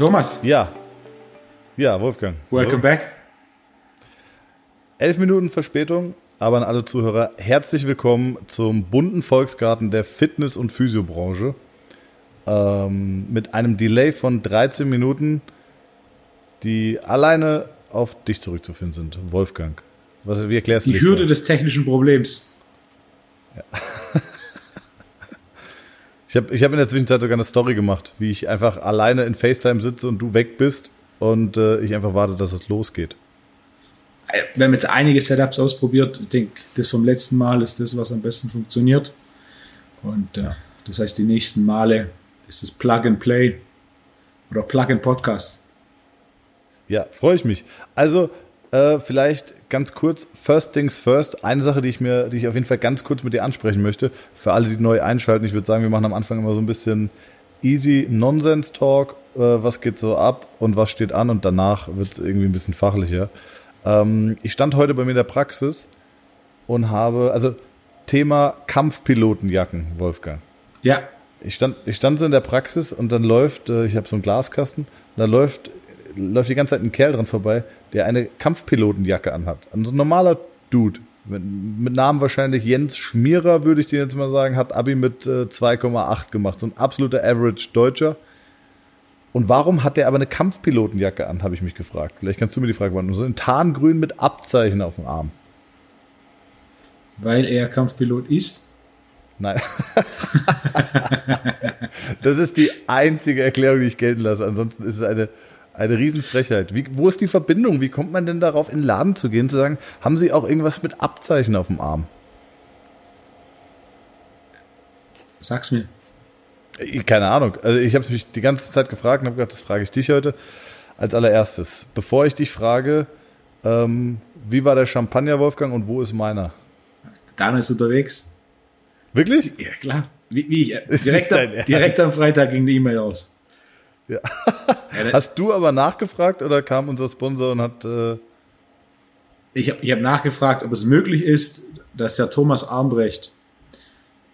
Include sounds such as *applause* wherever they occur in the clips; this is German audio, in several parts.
Thomas. Ja. Ja, Wolfgang. Welcome back. Elf Minuten Verspätung, aber an alle Zuhörer herzlich willkommen zum bunten Volksgarten der Fitness- und Physiobranche. Ähm, mit einem Delay von 13 Minuten, die alleine auf dich zurückzuführen sind, Wolfgang. Was, wie erklärst du Die Hürde des technischen Problems. Ja. *laughs* ich habe ich hab in der Zwischenzeit sogar eine Story gemacht, wie ich einfach alleine in FaceTime sitze und du weg bist und äh, ich einfach warte, dass es losgeht. Wir haben jetzt einige Setups ausprobiert. Ich denke, das vom letzten Mal ist das, was am besten funktioniert. Und äh, das heißt, die nächsten Male ist es Plug and Play oder Plug and Podcast. Ja, freue ich mich. Also, äh, vielleicht ganz kurz, first things first, eine Sache, die ich mir, die ich auf jeden Fall ganz kurz mit dir ansprechen möchte, für alle, die neu einschalten, ich würde sagen, wir machen am Anfang immer so ein bisschen easy Nonsense Talk, äh, was geht so ab und was steht an und danach wird es irgendwie ein bisschen fachlicher. Ähm, ich stand heute bei mir in der Praxis und habe, also Thema Kampfpilotenjacken, Wolfgang. Ja. Ich stand, ich stand so in der Praxis und dann läuft, äh, ich habe so einen Glaskasten, da läuft, läuft die ganze Zeit ein Kerl dran vorbei, der eine Kampfpilotenjacke anhat. Ein normaler Dude. Mit, mit Namen wahrscheinlich Jens Schmierer, würde ich dir jetzt mal sagen, hat Abi mit äh, 2,8 gemacht. So ein absoluter Average Deutscher. Und warum hat der aber eine Kampfpilotenjacke an, habe ich mich gefragt. Vielleicht kannst du mir die Frage beantworten. So ein Tarngrün mit Abzeichen auf dem Arm. Weil er Kampfpilot ist? Nein. *laughs* das ist die einzige Erklärung, die ich gelten lasse. Ansonsten ist es eine eine Riesenfrechheit. Wie, wo ist die Verbindung? Wie kommt man denn darauf, in den Laden zu gehen, zu sagen, haben Sie auch irgendwas mit Abzeichen auf dem Arm? Sag's mir. Keine Ahnung. Also ich habe mich die ganze Zeit gefragt und habe gedacht, das frage ich dich heute als allererstes. Bevor ich dich frage, ähm, wie war der Champagner, Wolfgang, und wo ist meiner? Dana ist unterwegs. Wirklich? Ja, klar. Wie, wie ich, direkt, am, direkt am Freitag ging die E-Mail aus. Ja. Hast du aber nachgefragt oder kam unser Sponsor und hat. Äh ich habe ich hab nachgefragt, ob es möglich ist, dass der Thomas Armbrecht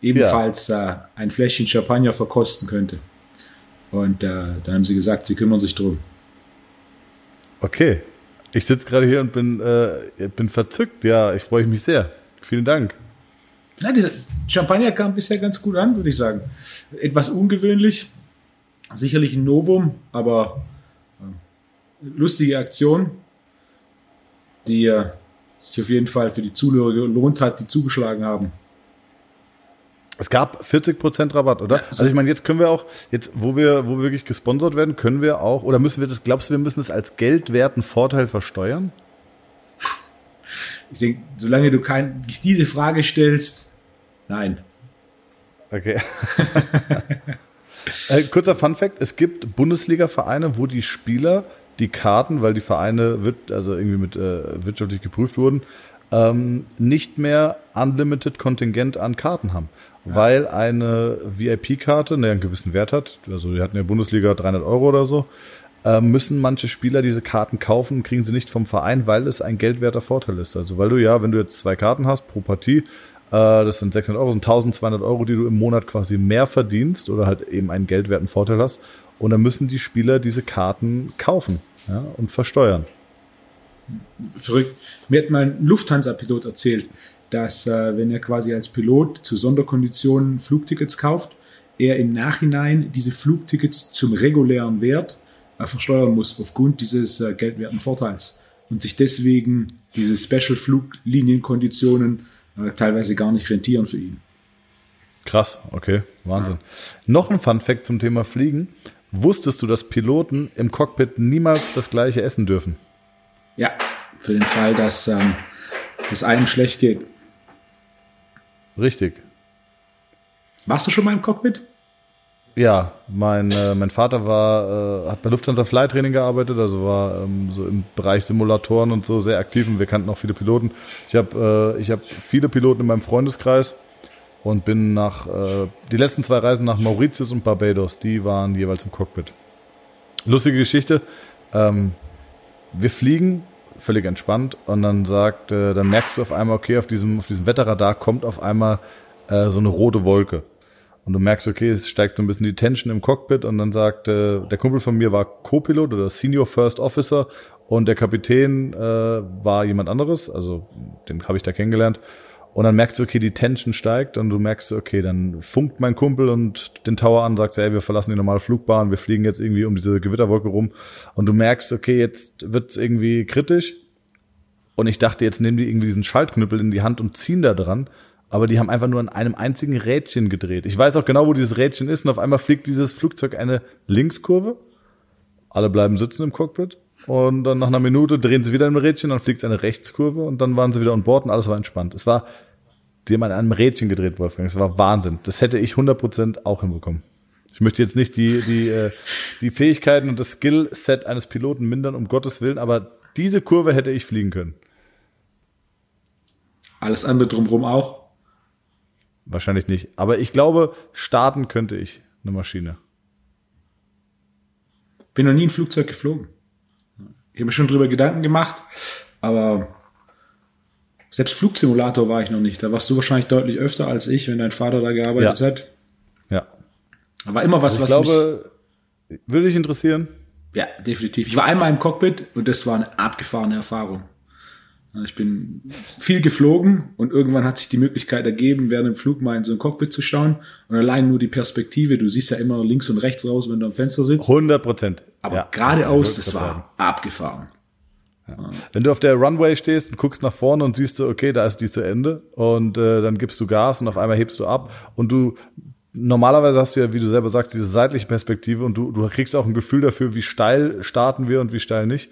ebenfalls ja. äh, ein Fläschchen Champagner verkosten könnte. Und äh, da haben sie gesagt, sie kümmern sich drum. Okay. Ich sitze gerade hier und bin, äh, bin verzückt. Ja, ich freue mich sehr. Vielen Dank. Ja, Champagner kam bisher ganz gut an, würde ich sagen. Etwas ungewöhnlich, sicherlich ein Novum, aber äh, lustige Aktion, die äh, sich auf jeden Fall für die Zuhörer gelohnt hat, die zugeschlagen haben. Es gab 40% Rabatt, oder? Ja, also, also ich meine, jetzt können wir auch, jetzt wo wir, wo wir wirklich gesponsert werden, können wir auch, oder müssen wir das, glaubst du, wir müssen es als geldwerten Vorteil versteuern? Ich denke, solange du kein, diese Frage stellst, nein. Okay. *laughs* Äh, kurzer Fun Fact: Es gibt Bundesliga-Vereine, wo die Spieler die Karten, weil die Vereine wird, also irgendwie mit äh, wirtschaftlich geprüft wurden, ähm, nicht mehr unlimited Kontingent an Karten haben, ja. weil eine VIP-Karte, ne, einen gewissen Wert hat. Also die hatten ja Bundesliga 300 Euro oder so. Äh, müssen manche Spieler diese Karten kaufen, kriegen sie nicht vom Verein, weil es ein geldwerter Vorteil ist. Also weil du ja, wenn du jetzt zwei Karten hast pro Partie, das sind 600 Euro, sind 1200 Euro, die du im Monat quasi mehr verdienst oder halt eben einen geldwerten Vorteil hast. Und dann müssen die Spieler diese Karten kaufen ja, und versteuern. Verrückt. Mir hat mal ein Lufthansa-Pilot erzählt, dass äh, wenn er quasi als Pilot zu Sonderkonditionen Flugtickets kauft, er im Nachhinein diese Flugtickets zum regulären Wert äh, versteuern muss aufgrund dieses äh, geldwerten Vorteils und sich deswegen diese Special-Fluglinienkonditionen äh, teilweise gar nicht rentieren für ihn. Krass, okay, Wahnsinn. Ja. Noch ein Fun Fact zum Thema Fliegen. Wusstest du, dass Piloten im Cockpit niemals das gleiche essen dürfen? Ja, für den Fall, dass ähm, es einem schlecht geht. Richtig. Warst du schon mal im Cockpit? Ja, mein, äh, mein Vater war, äh, hat bei Lufthansa Flytraining gearbeitet, also war ähm, so im Bereich Simulatoren und so sehr aktiv und wir kannten auch viele Piloten. Ich habe äh, ich hab viele Piloten in meinem Freundeskreis und bin nach, äh, die letzten zwei Reisen nach Mauritius und Barbados, die waren jeweils im Cockpit. Lustige Geschichte, ähm, wir fliegen völlig entspannt und dann sagt, äh, dann merkst du auf einmal, okay, auf diesem, auf diesem Wetterradar kommt auf einmal äh, so eine rote Wolke. Und du merkst, okay, es steigt so ein bisschen die Tension im Cockpit und dann sagt, äh, der Kumpel von mir war Co-Pilot oder Senior First Officer und der Kapitän äh, war jemand anderes, also den habe ich da kennengelernt. Und dann merkst du, okay, die Tension steigt und du merkst, okay, dann funkt mein Kumpel und den Tower an, sagt, ey, wir verlassen die normale Flugbahn, wir fliegen jetzt irgendwie um diese Gewitterwolke rum. Und du merkst, okay, jetzt wird's irgendwie kritisch. Und ich dachte, jetzt nehmen die irgendwie diesen Schaltknüppel in die Hand und ziehen da dran. Aber die haben einfach nur an einem einzigen Rädchen gedreht. Ich weiß auch genau, wo dieses Rädchen ist und auf einmal fliegt dieses Flugzeug eine Linkskurve. Alle bleiben sitzen im Cockpit. Und dann nach einer Minute drehen sie wieder ein Rädchen, dann fliegt es eine Rechtskurve und dann waren sie wieder an Bord und alles war entspannt. Es war die haben an einem Rädchen gedreht, Wolfgang. Das war Wahnsinn. Das hätte ich 100% auch hinbekommen. Ich möchte jetzt nicht die, die, äh, die Fähigkeiten und das Skillset eines Piloten mindern, um Gottes Willen, aber diese Kurve hätte ich fliegen können. Alles andere drumherum auch? Wahrscheinlich nicht. Aber ich glaube, starten könnte ich eine Maschine. Bin noch nie ein Flugzeug geflogen. Ich habe mir schon drüber Gedanken gemacht, aber selbst Flugsimulator war ich noch nicht. Da warst du wahrscheinlich deutlich öfter als ich, wenn dein Vater da gearbeitet Ja. hat. Ja. Aber immer was, ich was glaube, würde dich interessieren. mich, ja, definitiv. Ich war einmal im Cockpit und das war eine abgefahrene Erfahrung. Ich bin viel geflogen und irgendwann hat sich die Möglichkeit ergeben, während dem Flug mal in so ein Cockpit zu schauen und allein nur die Perspektive. Du siehst ja immer links und rechts raus, wenn du am Fenster sitzt. 100 Prozent. Aber geradeaus, das war abgefahren. Wenn du auf der Runway stehst und guckst nach vorne und siehst so, okay, da ist die zu Ende und äh, dann gibst du Gas und auf einmal hebst du ab und du normalerweise hast du ja, wie du selber sagst, diese seitliche Perspektive und du, du kriegst auch ein Gefühl dafür, wie steil starten wir und wie steil nicht.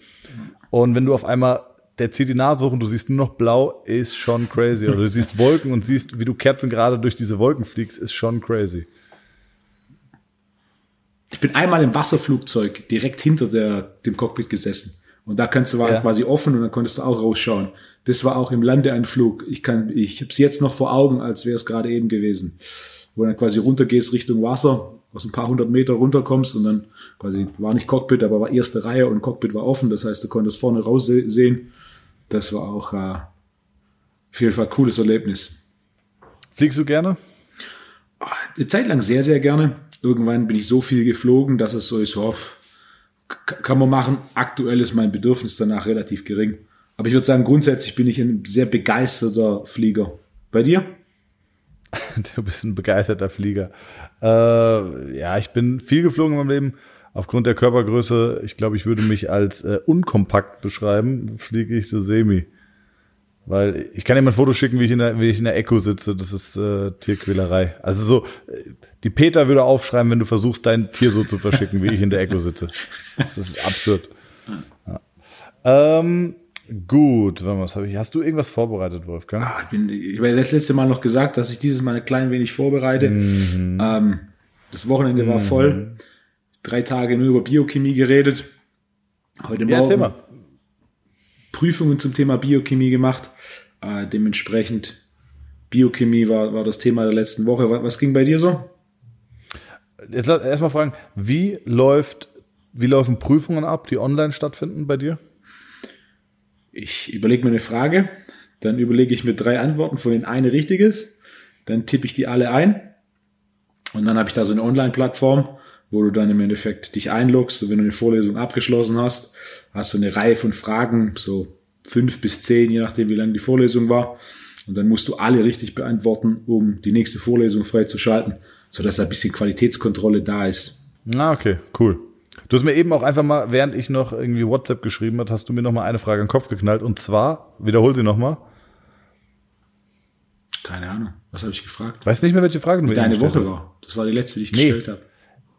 Und wenn du auf einmal der zieht die Nase hoch und du siehst nur noch blau, ist schon crazy. Oder du siehst Wolken und siehst, wie du Kerzen gerade durch diese Wolken fliegst, ist schon crazy. Ich bin einmal im Wasserflugzeug direkt hinter der, dem Cockpit gesessen. Und da kannst du war Ja. quasi offen und dann konntest du auch rausschauen. Das war auch im Landeanflug. Ich kann, ich habe es jetzt noch vor Augen, als wäre es gerade eben gewesen. Wo du dann quasi runtergehst Richtung Wasser, aus ein paar hundert Meter runterkommst und dann quasi war nicht Cockpit, aber war erste Reihe und Cockpit war offen. Das heißt, du konntest vorne raus se- sehen. Das war auch äh, auf jeden Fall ein cooles Erlebnis. Fliegst du gerne? Eine Zeit lang sehr, sehr gerne. Irgendwann bin ich so viel geflogen, dass es so ist, oh, kann man machen. Aktuell ist mein Bedürfnis danach relativ gering. Aber ich würde sagen, grundsätzlich bin ich ein sehr begeisterter Flieger. Bei dir? *laughs* Du bist ein begeisterter Flieger. Äh, ja, ich bin viel geflogen in meinem Leben. Aufgrund der Körpergröße, ich glaube, ich würde mich als äh, unkompakt beschreiben, fliege ich so semi. Weil ich kann dir mal ein Foto schicken, wie ich in der, wie ich in der Echo sitze. Das ist äh, Tierquälerei. Also so, äh, die Peter würde aufschreiben, wenn du versuchst, dein Tier so zu verschicken, wie ich in der Echo sitze. Das ist absurd. Ja. Ähm, gut, was habe ich? Hast du irgendwas vorbereitet, Wolfgang? Ah, ich, bin, ich habe das letzte Mal noch gesagt, dass ich dieses Mal ein klein wenig vorbereite. Ähm, das Wochenende war voll. Drei Tage nur über Biochemie geredet. Heute Ja, Morgen. Prüfungen zum Thema Biochemie gemacht. Äh, dementsprechend Biochemie war, war das Thema der letzten Woche. Was, was ging bei dir so? Jetzt erstmal fragen, wie läuft, wie laufen Prüfungen ab, die online stattfinden bei dir? Ich überlege mir eine Frage, dann überlege ich mir drei Antworten, von denen eine richtig ist, dann tippe ich die alle ein und dann habe ich da so eine Online-Plattform, wo du dann im Endeffekt dich einloggst und wenn du eine Vorlesung abgeschlossen hast, hast du eine Reihe von Fragen, so fünf bis zehn, je nachdem wie lang die Vorlesung war und dann musst du alle richtig beantworten, um die nächste Vorlesung freizuschalten, sodass ein bisschen Qualitätskontrolle da ist. Ah, okay, cool. Du hast mir eben auch einfach mal, während ich noch irgendwie WhatsApp geschrieben hat, hast du mir noch mal eine Frage in den Kopf geknallt und zwar, wiederhol sie noch mal. Keine Ahnung, was habe ich gefragt? Weiß nicht mehr, welche Frage du mir Deine eben gestellt Woche hast. war. Das war die letzte, die ich Nee. gestellt habe.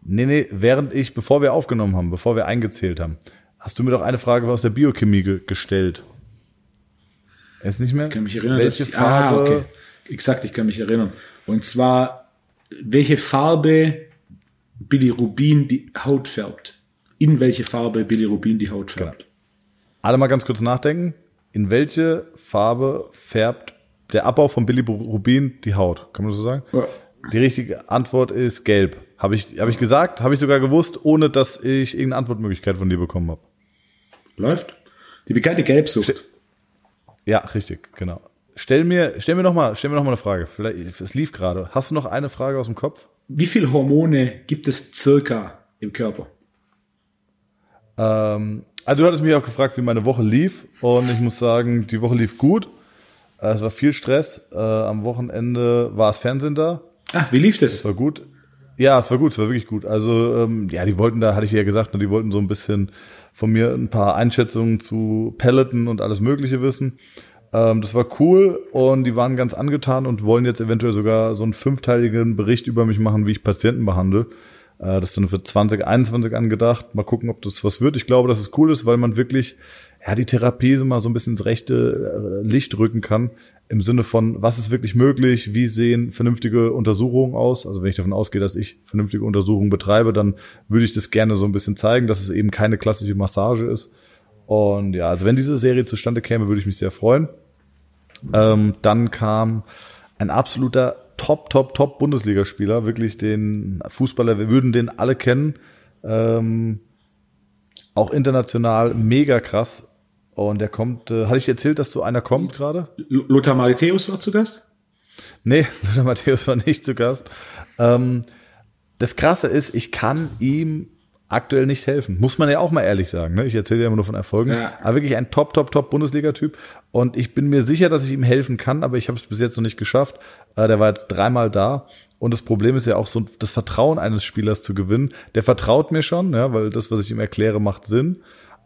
Nee, nee, während ich, bevor wir aufgenommen haben, bevor wir eingezählt haben, hast du mir doch eine Frage aus der Biochemie ge gestellt. Ist nicht mehr? Ich kann mich erinnern, welche dass ich, Farbe? ah, okay. Exakt, ich kann mich erinnern. Und zwar, welche Farbe Bilirubin die Haut färbt. In welche Farbe Bilirubin die Haut färbt. Alle mal ganz kurz nachdenken. In welche Farbe färbt der Abbau von Bilirubin die Haut? Kann man das so sagen? Ja. Die richtige Antwort ist gelb. Habe ich, hab ich gesagt, habe ich sogar gewusst, ohne dass ich irgendeine Antwortmöglichkeit von dir bekommen habe. Läuft? Die bekannte Gelbsucht. Ja, richtig, genau. Stell mir, stell mir noch mal, stell mir noch mal eine Frage. Vielleicht, es lief gerade. Hast du noch eine Frage aus dem Kopf? wie viel Hormone gibt es circa im Körper? Ähm, also du hattest mich auch gefragt, wie meine Woche lief und ich muss sagen, die Woche lief gut. Äh, es war viel Stress. Äh, am Wochenende war das Fernsehen da. Ach, wie lief das? Es war gut. Ja, es war gut, es war wirklich gut. Also, ähm, ja, die wollten da, hatte ich ja gesagt, ne, die wollten so ein bisschen von mir ein paar Einschätzungen zu Pelleten und alles Mögliche wissen. Ähm, das war cool und die waren ganz angetan und wollen jetzt eventuell sogar so einen fünfteiligen Bericht über mich machen, wie ich Patienten behandle. Äh, das ist dann für 2021 angedacht. Mal gucken, ob das was wird. Ich glaube, dass es cool ist, weil man wirklich ja die Therapie so mal so ein bisschen ins rechte äh, Licht rücken kann im Sinne von, was ist wirklich möglich, wie sehen vernünftige Untersuchungen aus. Also wenn ich davon ausgehe, dass ich vernünftige Untersuchungen betreibe, dann würde ich das gerne so ein bisschen zeigen, dass es eben keine klassische Massage ist. Und ja, also wenn diese Serie zustande käme, würde ich mich sehr freuen. Ähm, dann kam ein absoluter Top, Top, Top Bundesligaspieler, wirklich den Fußballer, wir würden den alle kennen. Ähm, auch international mega krass. Und der kommt, äh, hatte ich erzählt, dass so einer kommt gerade? Lothar Matthäus war zu Gast? Nee, *laughs* Lothar Matthäus war nicht zu Gast. Ähm, das Krasse ist, ich kann ihm aktuell nicht helfen. Muss man ja auch mal ehrlich sagen. Ne? Ich erzähle ja immer nur von Erfolgen. Ja. Aber wirklich ein Top, Top, Top Bundesliga-Typ. Und ich bin mir sicher, dass ich ihm helfen kann, aber ich habe es bis jetzt noch nicht geschafft. Äh, der war jetzt dreimal da. Und das Problem ist ja auch so, das Vertrauen eines Spielers zu gewinnen. Der vertraut mir schon, ja, weil das, was ich ihm erkläre, macht Sinn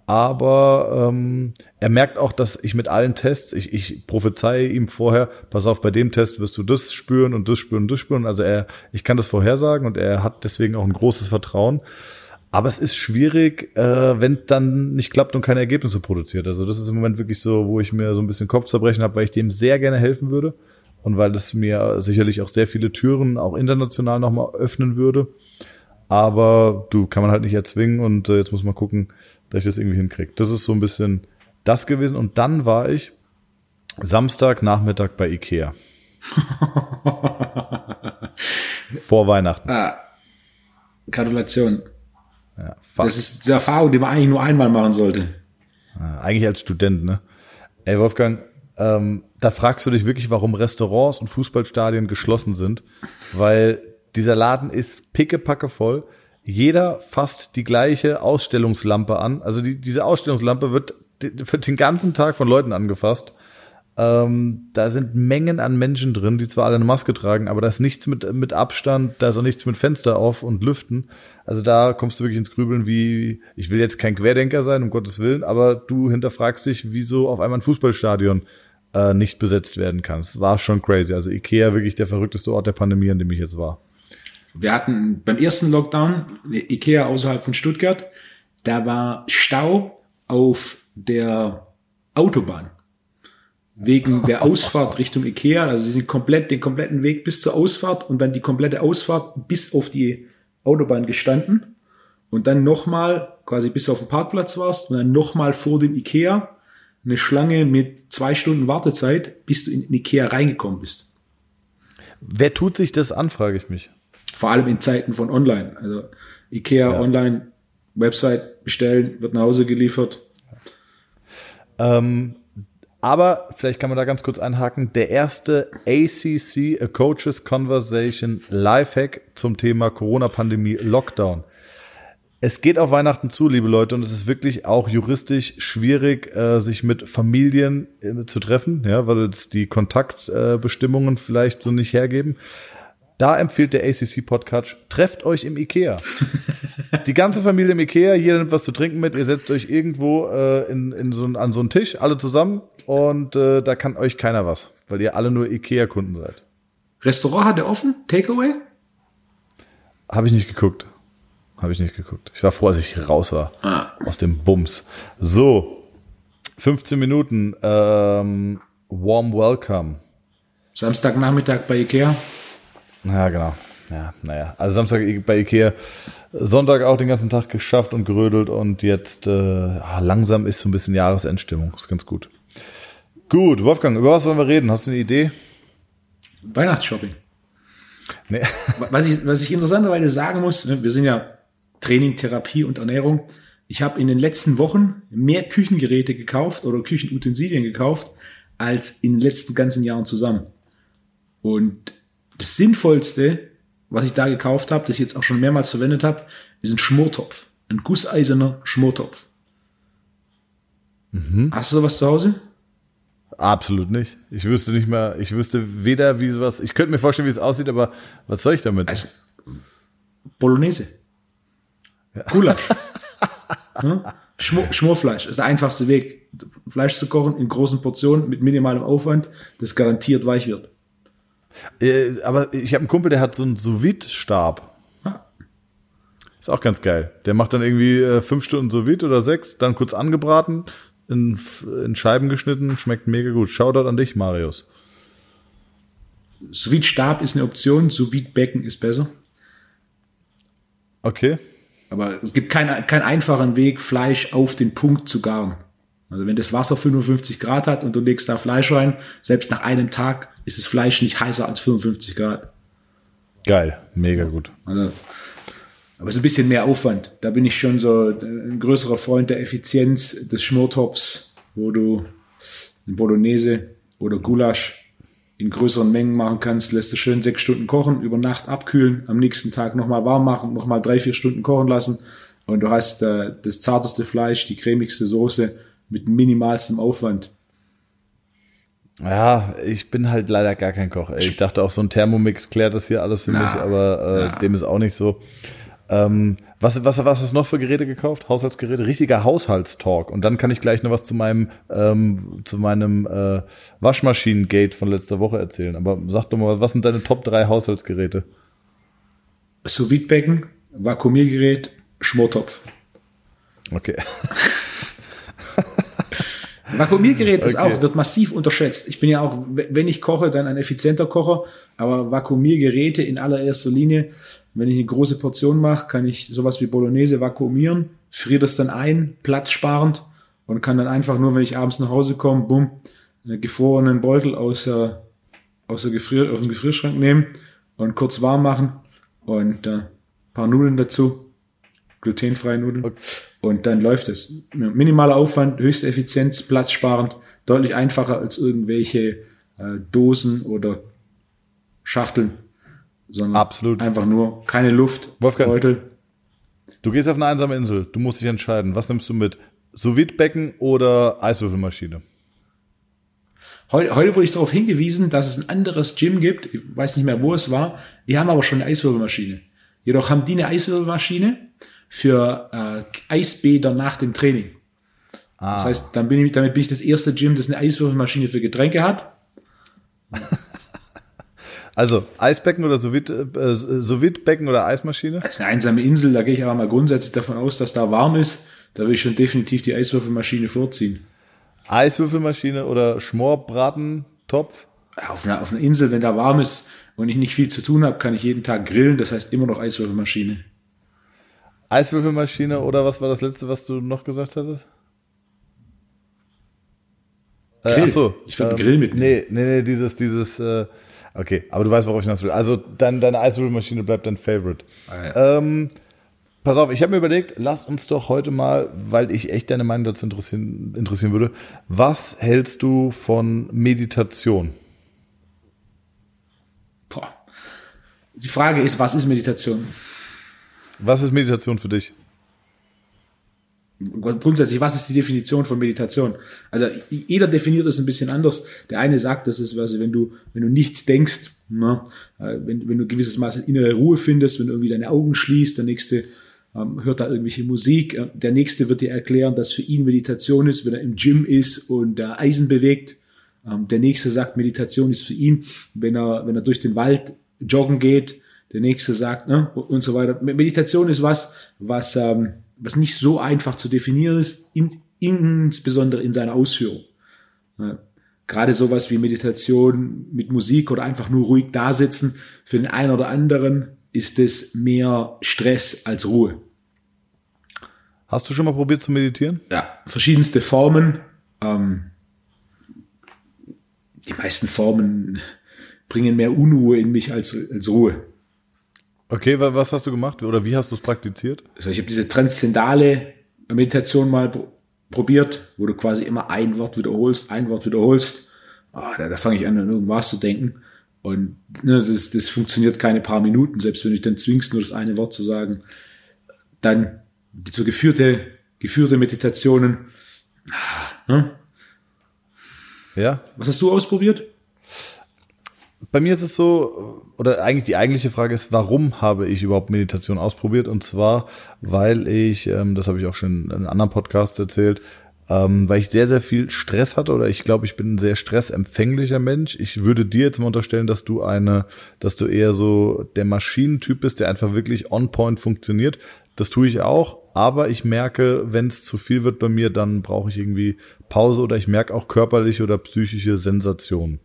aber ähm, er merkt auch, dass ich mit allen Tests, ich, ich prophezeie ihm vorher, pass auf, bei dem Test wirst du das spüren und das spüren und das spüren. Also er, ich kann das vorhersagen und er hat deswegen auch ein großes Vertrauen. Aber es ist schwierig, äh, wenn dann nicht klappt und keine Ergebnisse produziert. Also das ist im Moment wirklich so, wo ich mir so ein bisschen Kopfzerbrechen habe, weil ich dem sehr gerne helfen würde und weil es mir sicherlich auch sehr viele Türen auch international nochmal öffnen würde. Aber du kann man halt nicht erzwingen und äh, jetzt muss man gucken, dass ich das irgendwie hinkriege. Das ist so ein bisschen das gewesen. Und dann war ich Samstagnachmittag bei Ikea. *laughs* Vor Weihnachten. Ah, Gratulation. Ja, das ist die Erfahrung, die man eigentlich nur einmal machen sollte. Ja, eigentlich als Student, ne? Ey, Wolfgang, ähm, da fragst du dich wirklich, warum Restaurants und Fußballstadien geschlossen sind, weil dieser Laden ist pickepacke voll jeder fasst die gleiche Ausstellungslampe an. Also die, diese Ausstellungslampe wird, wird den ganzen Tag von Leuten angefasst. Ähm, da sind Mengen an Menschen drin, die zwar alle eine Maske tragen, aber da ist nichts mit, mit Abstand, da ist auch nichts mit Fenster auf und Lüften. Also da kommst du wirklich ins Grübeln, wie, ich will jetzt kein Querdenker sein, um Gottes Willen, aber du hinterfragst dich, wieso auf einmal ein Fußballstadion äh, nicht besetzt werden kann. Es war schon crazy. Also Ikea wirklich der verrückteste Ort der Pandemie, an dem ich jetzt war. Wir hatten beim ersten Lockdown Ikea außerhalb von Stuttgart, da war Stau auf der Autobahn wegen der *laughs* Ausfahrt Richtung Ikea. Also sie sind komplett den kompletten Weg bis zur Ausfahrt und dann die komplette Ausfahrt bis auf die Autobahn gestanden und dann nochmal quasi bis auf den Parkplatz warst und dann nochmal vor dem Ikea eine Schlange mit zwei Stunden Wartezeit, bis du in Ikea reingekommen bist. Wer tut sich das an, frage ich mich. Vor allem in Zeiten von Online. Also Ikea ja. Online, Website bestellen, wird nach Hause geliefert. Ähm, aber vielleicht kann man da ganz kurz einhaken. Der erste ACC, A Coaches Conversation Lifehack zum Thema Corona-Pandemie Lockdown. Es geht auf Weihnachten zu, liebe Leute, und es ist wirklich auch juristisch schwierig, äh, sich mit Familien äh, zu treffen, ja, weil die Kontaktbestimmungen äh, vielleicht so nicht hergeben. Da empfiehlt der ACC Podcast, trefft euch im Ikea. *laughs* Die ganze Familie im Ikea, jeder nimmt was zu trinken mit, ihr setzt euch irgendwo äh, in, in so, an so einen Tisch, alle zusammen und äh, da kann euch keiner was, weil ihr alle nur Ikea-Kunden seid. Restaurant hat er offen? Takeaway? Habe ich nicht geguckt. Habe ich nicht geguckt. Ich war froh, als ich raus war ah. aus dem Bums. So, 15 Minuten. Ähm, warm Welcome. Samstagnachmittag bei Ikea. Ja, genau. Ja, naja. Also Samstag bei Ikea, Sonntag auch den ganzen Tag geschafft und gerödelt und jetzt äh, langsam ist so ein bisschen Jahresendstimmung. Ist ganz gut. Gut, Wolfgang, über was wollen wir reden? Hast du eine Idee? Weihnachtsshopping. Nee. Was, ich, was ich interessanterweise sagen muss, ne, wir sind ja Training, Therapie und Ernährung. Ich habe in den letzten Wochen mehr Küchengeräte gekauft oder Küchenutensilien gekauft als in den letzten ganzen Jahren zusammen. Und das Sinnvollste was ich da gekauft habe, das ich jetzt auch schon mehrmals verwendet habe, ist ein Schmortopf. Ein gusseiserner Schmortopf. Mhm. Hast du sowas zu Hause? Absolut nicht. Ich wüsste nicht mehr, ich wüsste weder, wie sowas, ich könnte mir vorstellen, wie es aussieht, aber was soll ich damit? Also, Bolognese. Ja. Gulasch. *laughs* hm? Schmor, Schmorfleisch ist der einfachste Weg, Fleisch zu kochen in großen Portionen mit minimalem Aufwand, das garantiert weich wird. Äh, aber ich habe einen Kumpel, der hat so einen sous stab ah. Ist auch ganz geil. Der macht dann irgendwie äh, fünf Stunden sous oder sechs, dann kurz angebraten, in, in Scheiben geschnitten, schmeckt mega gut. Shoutout an dich, Marius. sous stab ist eine Option, sous becken ist besser. Okay. Aber es gibt keinen keinen einfachen Weg, Fleisch auf den Punkt zu garen. Also wenn das Wasser 55 Grad hat und du legst da Fleisch rein, selbst nach einem Tag ist das Fleisch nicht heißer als 55 Grad. Geil, mega gut. Also, aber so ein bisschen mehr Aufwand. Da bin ich schon so ein größerer Freund der Effizienz des Schmortopfs, wo du ein Bolognese oder Gulasch in größeren Mengen machen kannst, lässt du schön sechs Stunden kochen, über Nacht abkühlen, am nächsten Tag nochmal warm machen, nochmal drei, vier Stunden kochen lassen und du hast äh, das zarteste Fleisch, die cremigste Soße mit minimalstem Aufwand. Ja, ich bin halt leider gar kein Koch. Ich dachte auch, so ein Thermomix klärt das hier alles für ja, mich, aber äh, dem ist auch nicht so. Ähm, was, was, was hast du noch für Geräte gekauft? Haushaltsgeräte? Richtiger Haushaltstalk. Und dann kann ich gleich noch was zu meinem, ähm, zu meinem äh, Waschmaschinen-Gate von letzter Woche erzählen. Aber sag doch mal, was sind deine Top 3 Haushaltsgeräte? sous becken Vakuumiergerät, Schmortopf. Okay. *laughs* Vakuumiergerät ist okay. auch, wird massiv unterschätzt. Ich bin ja auch, wenn ich koche, dann ein effizienter Kocher, aber Vakuumiergeräte in allererster Linie wenn ich eine große Portion mache, kann ich sowas wie Bolognese vakuumieren, friere das dann ein, platzsparend und kann dann einfach nur, wenn ich abends nach Hause komme, bumm, einen gefrorenen Beutel aus, äh, aus, der Gefrier, aus dem Gefrierschrank nehmen und kurz warm machen und äh, paar Nudeln dazu, glutenfreie Nudeln okay. und dann läuft es. Minimaler Aufwand, höchste Effizienz, platzsparend, deutlich einfacher als irgendwelche äh, Dosen oder Schachteln sondern Absolut. einfach nur keine Luft, Wolfgang, Beutel. Du gehst auf eine einsame Insel, du musst dich entscheiden, was nimmst du mit? sous oder Eiswürfelmaschine? Heute, heute wurde ich darauf hingewiesen, dass es ein anderes Gym gibt, ich weiß nicht mehr, wo es war, die haben aber schon eine Eiswürfelmaschine. Jedoch haben die eine Eiswürfelmaschine für äh, Eisbäder nach dem Training. Ah. Das heißt, dann bin ich, damit bin ich das erste Gym, das eine Eiswürfelmaschine für Getränke hat. *laughs* Also Eisbecken oder Sous-Becken äh, oder Eismaschine? Das ist eine einsame Insel, da gehe ich aber mal grundsätzlich davon aus, dass da warm ist. Da will ich schon definitiv die Eiswürfelmaschine vorziehen. Eiswürfelmaschine oder Schmorbratentopf? Auf einer, auf einer Insel, wenn da warm ist und ich nicht viel zu tun habe, kann ich jeden Tag grillen. Das heißt immer noch Eiswürfelmaschine. Eiswürfelmaschine oder was war das letzte, was du noch gesagt hattest? Äh, Grill. Äh, achso, ich würde ähm, Grill mitnehmen. Nee, nee, nee, dieses, dieses, äh, Okay, aber du weißt, worauf ich hinaus will. Also dann, deine Eiswürfelmaschine bleibt dein Favorite. Ah, ja. ähm, pass auf, ich habe mir überlegt, lass uns doch heute mal, weil ich echt deine Meinung dazu interessieren, interessieren würde, was hältst du von Meditation? Boah. Die Frage ist, was ist Meditation? Was ist Meditation für dich? grundsätzlich, was ist die Definition von Meditation? Also jeder definiert das ein bisschen anders. Der eine sagt, das ist, also wenn du, wenn du nichts denkst, ne, äh, wenn, wenn du gewisses Maß an innere Ruhe findest, wenn du irgendwie deine Augen schließt, der nächste ähm, hört da irgendwelche Musik, äh, der nächste wird dir erklären, dass für ihn Meditation ist, wenn er im Gym ist und Eisen bewegt. Ähm, der nächste sagt, Meditation ist für ihn, wenn er, wenn er durch den Wald joggen geht. Der nächste sagt, ne, und so weiter. Meditation ist was, was ähm, was nicht so einfach zu definieren ist, in, insbesondere in seiner Ausführung. Ja, gerade sowas wie Meditation mit Musik oder einfach nur ruhig dasitzen, für den einen oder anderen ist es mehr Stress als Ruhe. Hast du schon mal probiert zu meditieren? Ja, verschiedenste Formen. Ähm, die meisten Formen bringen mehr Unruhe in mich als, als Ruhe. Okay, was hast du gemacht oder wie hast du es praktiziert? Also ich habe diese transzendale Meditation mal probiert, wo du quasi immer ein Wort wiederholst, ein Wort wiederholst. Oh, da, da fange ich an, an irgendwas zu denken. Und ne, das, das funktioniert keine paar Minuten, selbst wenn du dich dann zwingst, nur das eine Wort zu sagen. Dann so geführte, geführte Meditationen. Ne? Ja. Was hast du ausprobiert? Bei mir ist es so, oder eigentlich die eigentliche Frage ist, warum habe ich überhaupt Meditation ausprobiert? Und zwar, weil ich, ähm, das habe ich auch schon in einem anderen Podcast erzählt, ähm, weil ich sehr, sehr viel Stress hatte oder ich glaube, ich bin ein sehr stressempfänglicher Mensch. Ich würde dir jetzt mal unterstellen, dass du eine, dass du eher so der Maschinentyp bist, der einfach wirklich on point funktioniert. Das tue ich auch, aber ich merke, wenn es zu viel wird bei mir, dann brauche ich irgendwie Pause oder ich merke auch körperliche oder psychische Sensationen.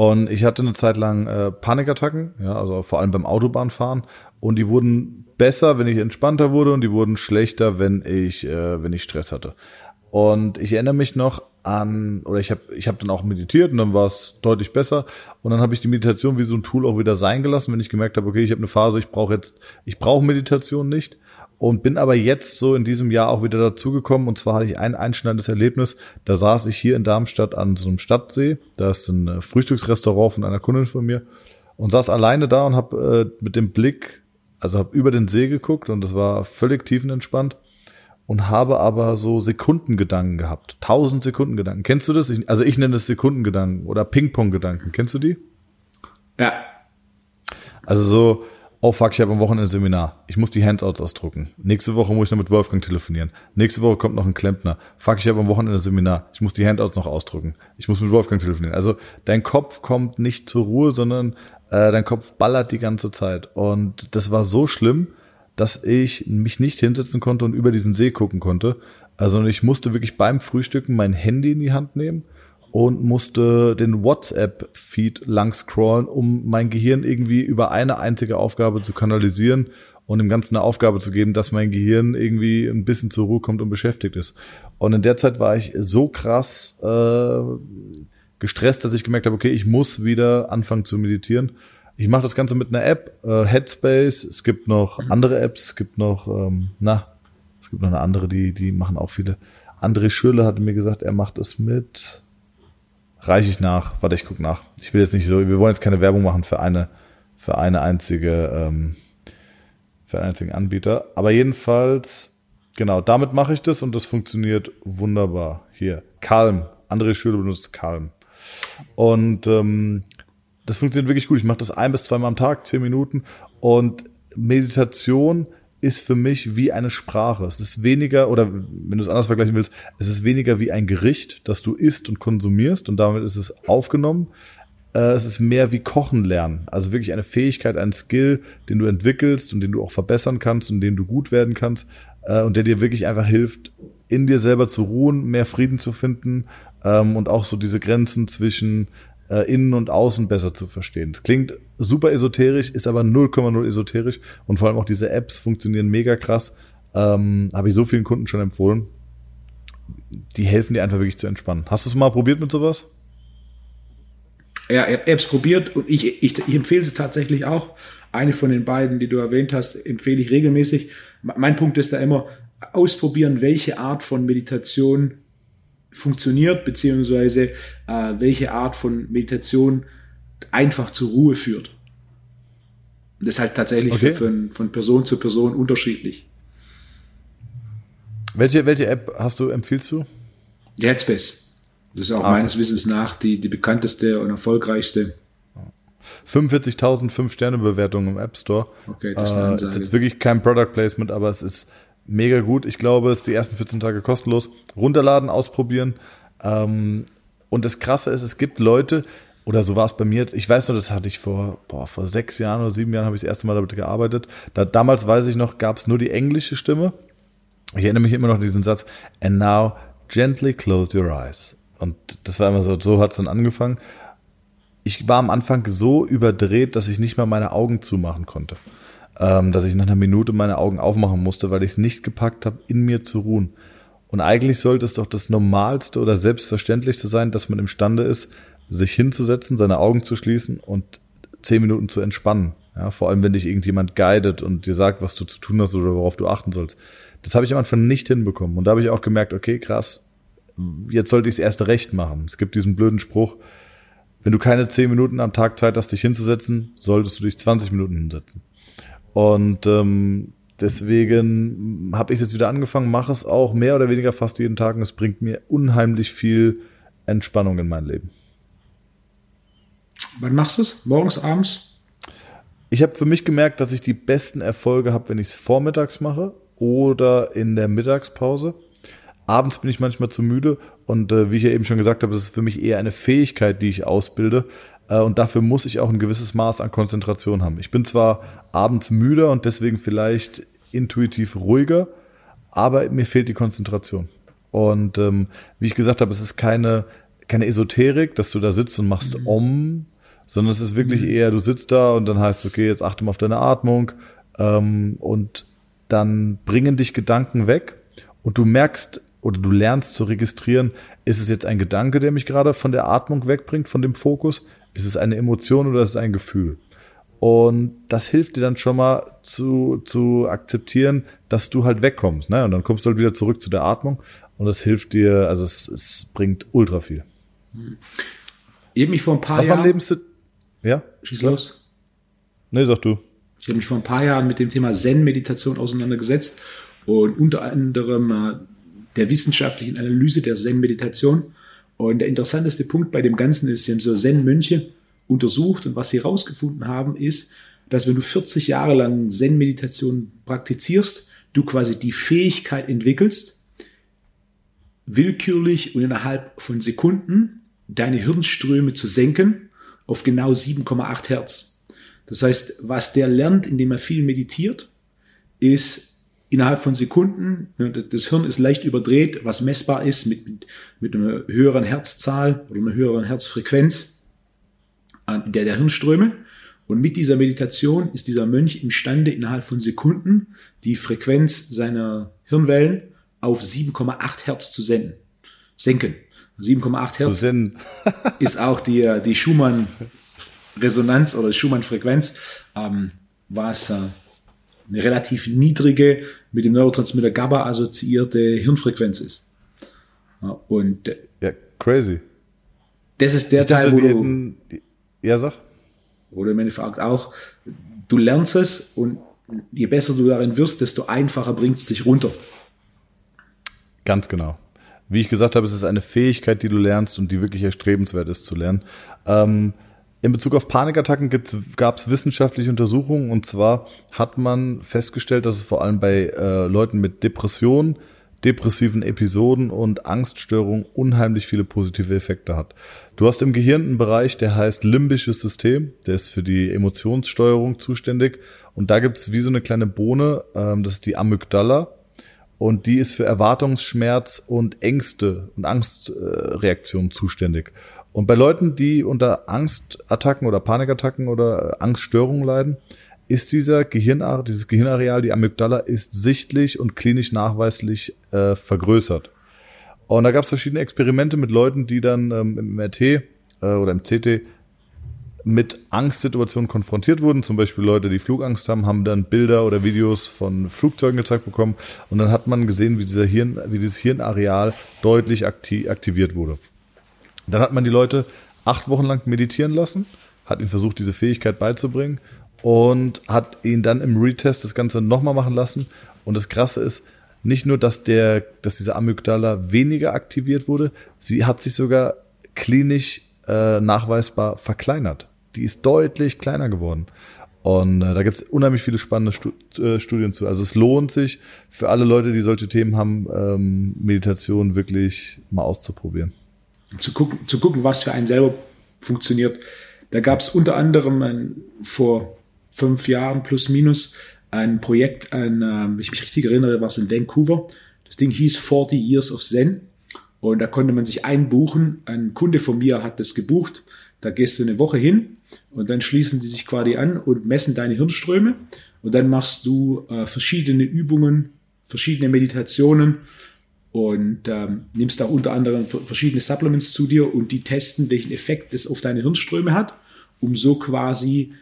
Und ich hatte eine Zeit lang äh, Panikattacken, ja, also vor allem beim Autobahnfahren. Und die wurden besser, wenn ich entspannter wurde, und die wurden schlechter, wenn ich, äh, wenn ich Stress hatte. Und ich erinnere mich noch an, oder ich habe ich hab dann auch meditiert und dann war es deutlich besser. Und dann habe ich die Meditation wie so ein Tool auch wieder sein gelassen, wenn ich gemerkt habe, okay, ich habe eine Phase, ich brauche jetzt, ich brauche Meditation nicht und bin aber jetzt so in diesem Jahr auch wieder dazugekommen. Und zwar hatte ich ein einschneidendes Erlebnis. Da saß ich hier in Darmstadt an so einem Stadtsee. Da ist ein äh, Frühstücksrestaurant von einer Kundin von mir und saß alleine da und habe äh, mit dem Blick, also habe über den See geguckt und das war völlig tiefenentspannt und habe aber so Sekundengedanken gehabt. Tausend Sekundengedanken. Kennst du das? Ich, also ich nenne das Sekundengedanken oder Ping-Pong-Gedanken. Kennst du die? Ja. Also so, oh fuck, ich habe am Wochenende Seminar. Ich muss die Handouts ausdrucken. Nächste Woche muss ich noch mit Wolfgang telefonieren. Nächste Woche kommt noch ein Klempner. Fuck, ich habe am Wochenende Seminar. Ich muss die Handouts noch ausdrucken. Ich muss mit Wolfgang telefonieren. Also dein Kopf kommt nicht zur Ruhe, sondern äh, dein Kopf ballert die ganze Zeit. Und das war so schlimm, dass ich mich nicht hinsetzen konnte und über diesen See gucken konnte. Also ich musste wirklich beim Frühstücken mein Handy in die Hand nehmen und musste den WhatsApp-Feed lang scrollen, um mein Gehirn irgendwie über eine einzige Aufgabe zu kanalisieren und dem Ganzen eine Aufgabe zu geben, dass mein Gehirn irgendwie ein bisschen zur Ruhe kommt und beschäftigt ist. Und in der Zeit war ich so krass äh, gestresst, dass ich gemerkt habe, okay, ich muss wieder anfangen zu meditieren. Ich mache das Ganze mit einer App, äh, Headspace. Es gibt noch mhm. andere Apps. Es gibt noch, ähm, na, es gibt noch eine andere, die die machen auch viele. André Schürle hatte mir gesagt, er macht es mit reiche ich nach. Warte, ich guck nach. Ich will jetzt nicht so, wir wollen jetzt keine Werbung machen für eine, für eine einzige, ähm, für einen einzigen Anbieter. Aber jedenfalls, genau, damit mache ich das und das funktioniert wunderbar. Hier, Calm. André Schüler benutzt Calm. Und ähm, das funktioniert wirklich gut. Ich mache das ein bis zweimal am Tag, zehn Minuten. Und Meditation ist für mich wie eine Sprache. Es ist weniger, oder wenn du es anders vergleichen willst, es ist weniger wie ein Gericht, das du isst und konsumierst und damit ist es aufgenommen. Äh, es ist mehr wie Kochen lernen. Also wirklich eine Fähigkeit, ein Skill, den du entwickelst und den du auch verbessern kannst und den du gut werden kannst äh, und der dir wirklich einfach hilft, in dir selber zu ruhen, mehr Frieden zu finden ähm, und auch so diese Grenzen zwischen äh, innen und außen besser zu verstehen. Es klingt super esoterisch, ist aber 0,0 esoterisch und vor allem auch diese Apps funktionieren mega krass. Ähm, Habe ich so vielen Kunden schon empfohlen. Die helfen dir einfach wirklich zu entspannen. Hast du es mal probiert mit sowas? Ja, ich habe Apps probiert und ich, ich, ich empfehle sie tatsächlich auch. Eine von den beiden, die du erwähnt hast, empfehle ich regelmäßig. Mein Punkt ist da immer, ausprobieren, welche Art von Meditation funktioniert, beziehungsweise äh, welche Art von Meditation einfach zur Ruhe führt. Und das ist halt tatsächlich okay. von, von Person zu Person unterschiedlich. Welche, welche App hast du, empfiehlst du? Die Headspace. Das ist auch ah, meines Wissens nach die, die bekannteste und erfolgreichste. 45.000 5-Sterne-Bewertungen im App Store. Okay, das äh, ist jetzt wirklich kein Product Placement, aber es ist mega gut. Ich glaube, es ist die ersten 14 Tage kostenlos. Runterladen, ausprobieren. Ähm, und das Krasse ist, es gibt Leute, oder so war es bei mir. Ich weiß nur, das hatte ich vor, boah, vor sechs Jahren oder sieben Jahren habe ich das erste Mal damit gearbeitet. Da, damals weiß ich noch, gab es nur die englische Stimme. Ich erinnere mich immer noch an diesen Satz. And now gently close your eyes. Und das war immer so, so hat es dann angefangen. Ich war am Anfang so überdreht, dass ich nicht mal meine Augen zumachen konnte ähm, dass ich nach einer Minute meine Augen aufmachen musste, weil ich es nicht gepackt habe, in mir zu ruhen. Und eigentlich sollte es doch das Normalste oder Selbstverständlichste sein, dass man imstande ist, sich hinzusetzen, seine Augen zu schließen und zehn Minuten zu entspannen. Ja, vor allem, wenn dich irgendjemand guidet und dir sagt, was du zu tun hast oder worauf du achten sollst. Das habe ich am Anfang nicht hinbekommen. Und da habe ich auch gemerkt, okay, krass, jetzt sollte ich es erst recht machen. Es gibt diesen blöden Spruch, wenn du keine 10 Minuten am Tag Zeit hast, dich hinzusetzen, solltest du dich 20 Minuten hinsetzen. Und ähm, deswegen habe ich jetzt wieder angefangen, mache es auch mehr oder weniger fast jeden Tag und es bringt mir unheimlich viel Entspannung in mein Leben. Wann machst du es? Morgens, abends? Ich habe für mich gemerkt, dass ich die besten Erfolge habe, wenn ich es vormittags mache oder in der Mittagspause. Abends bin ich manchmal zu müde und äh, wie ich ja eben schon gesagt habe, das ist für mich eher eine Fähigkeit, die ich ausbilde. Äh, und dafür muss ich auch ein gewisses Maß an Konzentration haben. Ich bin zwar abends müder und deswegen vielleicht intuitiv ruhiger, aber mir fehlt die Konzentration. Und ähm, wie ich gesagt habe, es ist keine, keine Esoterik, dass du da sitzt und machst mhm. Om, sondern es ist wirklich mhm. eher, du sitzt da und dann heißt, okay, jetzt achte mal auf deine Atmung ähm, und dann bringen dich Gedanken weg und du merkst oder du lernst zu registrieren, ist es jetzt ein Gedanke, der mich gerade von der Atmung wegbringt, von dem Fokus? Ist es eine Emotion oder ist es ein Gefühl? Und das hilft dir dann schon mal zu, zu akzeptieren, dass du halt wegkommst. Ne? Und dann kommst du halt wieder zurück zu der Atmung und das hilft dir, also es, es bringt ultra viel. Eben mich vor ein paar Was Jahren. Was Ja? Schieß los. Nee, sag du. Ich habe mich vor ein paar Jahren mit dem Thema Zen-Meditation auseinandergesetzt und unter anderem äh, der wissenschaftlichen Analyse der Zen-Meditation. Und der interessanteste Punkt bei dem Ganzen ist, sie haben so Zen-Mönche untersucht und was sie herausgefunden haben, ist, dass wenn du 40 Jahre lang Zen-Meditation praktizierst, du quasi die Fähigkeit entwickelst, willkürlich und innerhalb von Sekunden deine Hirnströme zu senken auf genau 7,8 Hertz. Das heißt, was der lernt, indem er viel meditiert, ist innerhalb von Sekunden, ne, das Hirn ist leicht überdreht, was messbar ist mit, mit, mit einer höheren Herzzahl oder einer höheren Herzfrequenz der, der Hirnströme. Und mit dieser Meditation ist dieser Mönch imstande, innerhalb von Sekunden die Frequenz seiner Hirnwellen auf 7,8 Hertz zu senden, senken. 7,8 Hertz *laughs* ist auch die, die Schumann-Resonanz oder Schumann-Frequenz, ähm, was äh, eine relativ niedrige, mit dem Neurotransmitter GABA assoziierte Hirnfrequenz ist. Ja, und ja, crazy. Das ist der ich Teil, dachte, wo du, ja, sag. Du im Endeffekt auch, du lernst es und je besser du darin wirst, desto einfacher bringt es dich runter. Ganz genau. Wie ich gesagt habe, es ist eine Fähigkeit, die du lernst und die wirklich erstrebenswert ist zu lernen. Ähm, in Bezug auf Panikattacken gab es wissenschaftliche Untersuchungen und zwar hat man festgestellt, dass es vor allem bei äh, Leuten mit Depressionen, depressiven Episoden und Angststörungen unheimlich viele positive Effekte hat. Du hast im Gehirn einen Bereich, der heißt limbisches System, der ist für die Emotionssteuerung zuständig und da gibt es wie so eine kleine Bohne, ähm, das ist die Amygdala und die ist für Erwartungsschmerz und Ängste und Angstreaktionen zuständig. Und bei Leuten, die unter Angstattacken oder Panikattacken oder Angststörungen leiden, ist dieser Gehirn, dieses Gehirnareal, die Amygdala, ist sichtlich und klinisch nachweislich äh, vergrößert. Und da gab es verschiedene Experimente mit Leuten, die dann ähm, im MRT äh, oder im CT mit Angstsituationen konfrontiert wurden. Zum Beispiel Leute, die Flugangst haben, haben dann Bilder oder Videos von Flugzeugen gezeigt bekommen. Und dann hat man gesehen, wie, dieser Hirn, wie dieses Hirnareal deutlich aktiviert wurde. Dann hat man die Leute acht Wochen lang meditieren lassen, hat ihnen versucht, diese Fähigkeit beizubringen und hat ihn dann im Retest das Ganze nochmal machen lassen. Und das Krasse ist, nicht nur, dass der, dass diese Amygdala weniger aktiviert wurde, sie hat sich sogar klinisch äh, nachweisbar verkleinert die ist deutlich kleiner geworden. Und äh, da gibt es unheimlich viele spannende äh, Studien zu. Also es lohnt sich für alle Leute, die solche Themen haben, ähm, Meditation wirklich mal auszuprobieren. Zu gucken, zu gucken, was für einen selber funktioniert. Da gab es unter anderem ein, vor fünf Jahren plus minus ein Projekt, ein, äh, wenn ich mich richtig erinnere, war es in Vancouver. Das Ding hieß 40 Years of Zen. Und da konnte man sich einbuchen. Ein Kunde von mir hat das gebucht. Da gehst du eine Woche hin und dann schließen die sich quasi an und messen deine Hirnströme. Und dann machst du äh, verschiedene Übungen, verschiedene Meditationen und ähm, nimmst da unter anderem verschiedene Supplements zu dir und die testen, welchen Effekt das auf deine Hirnströme hat, um so quasi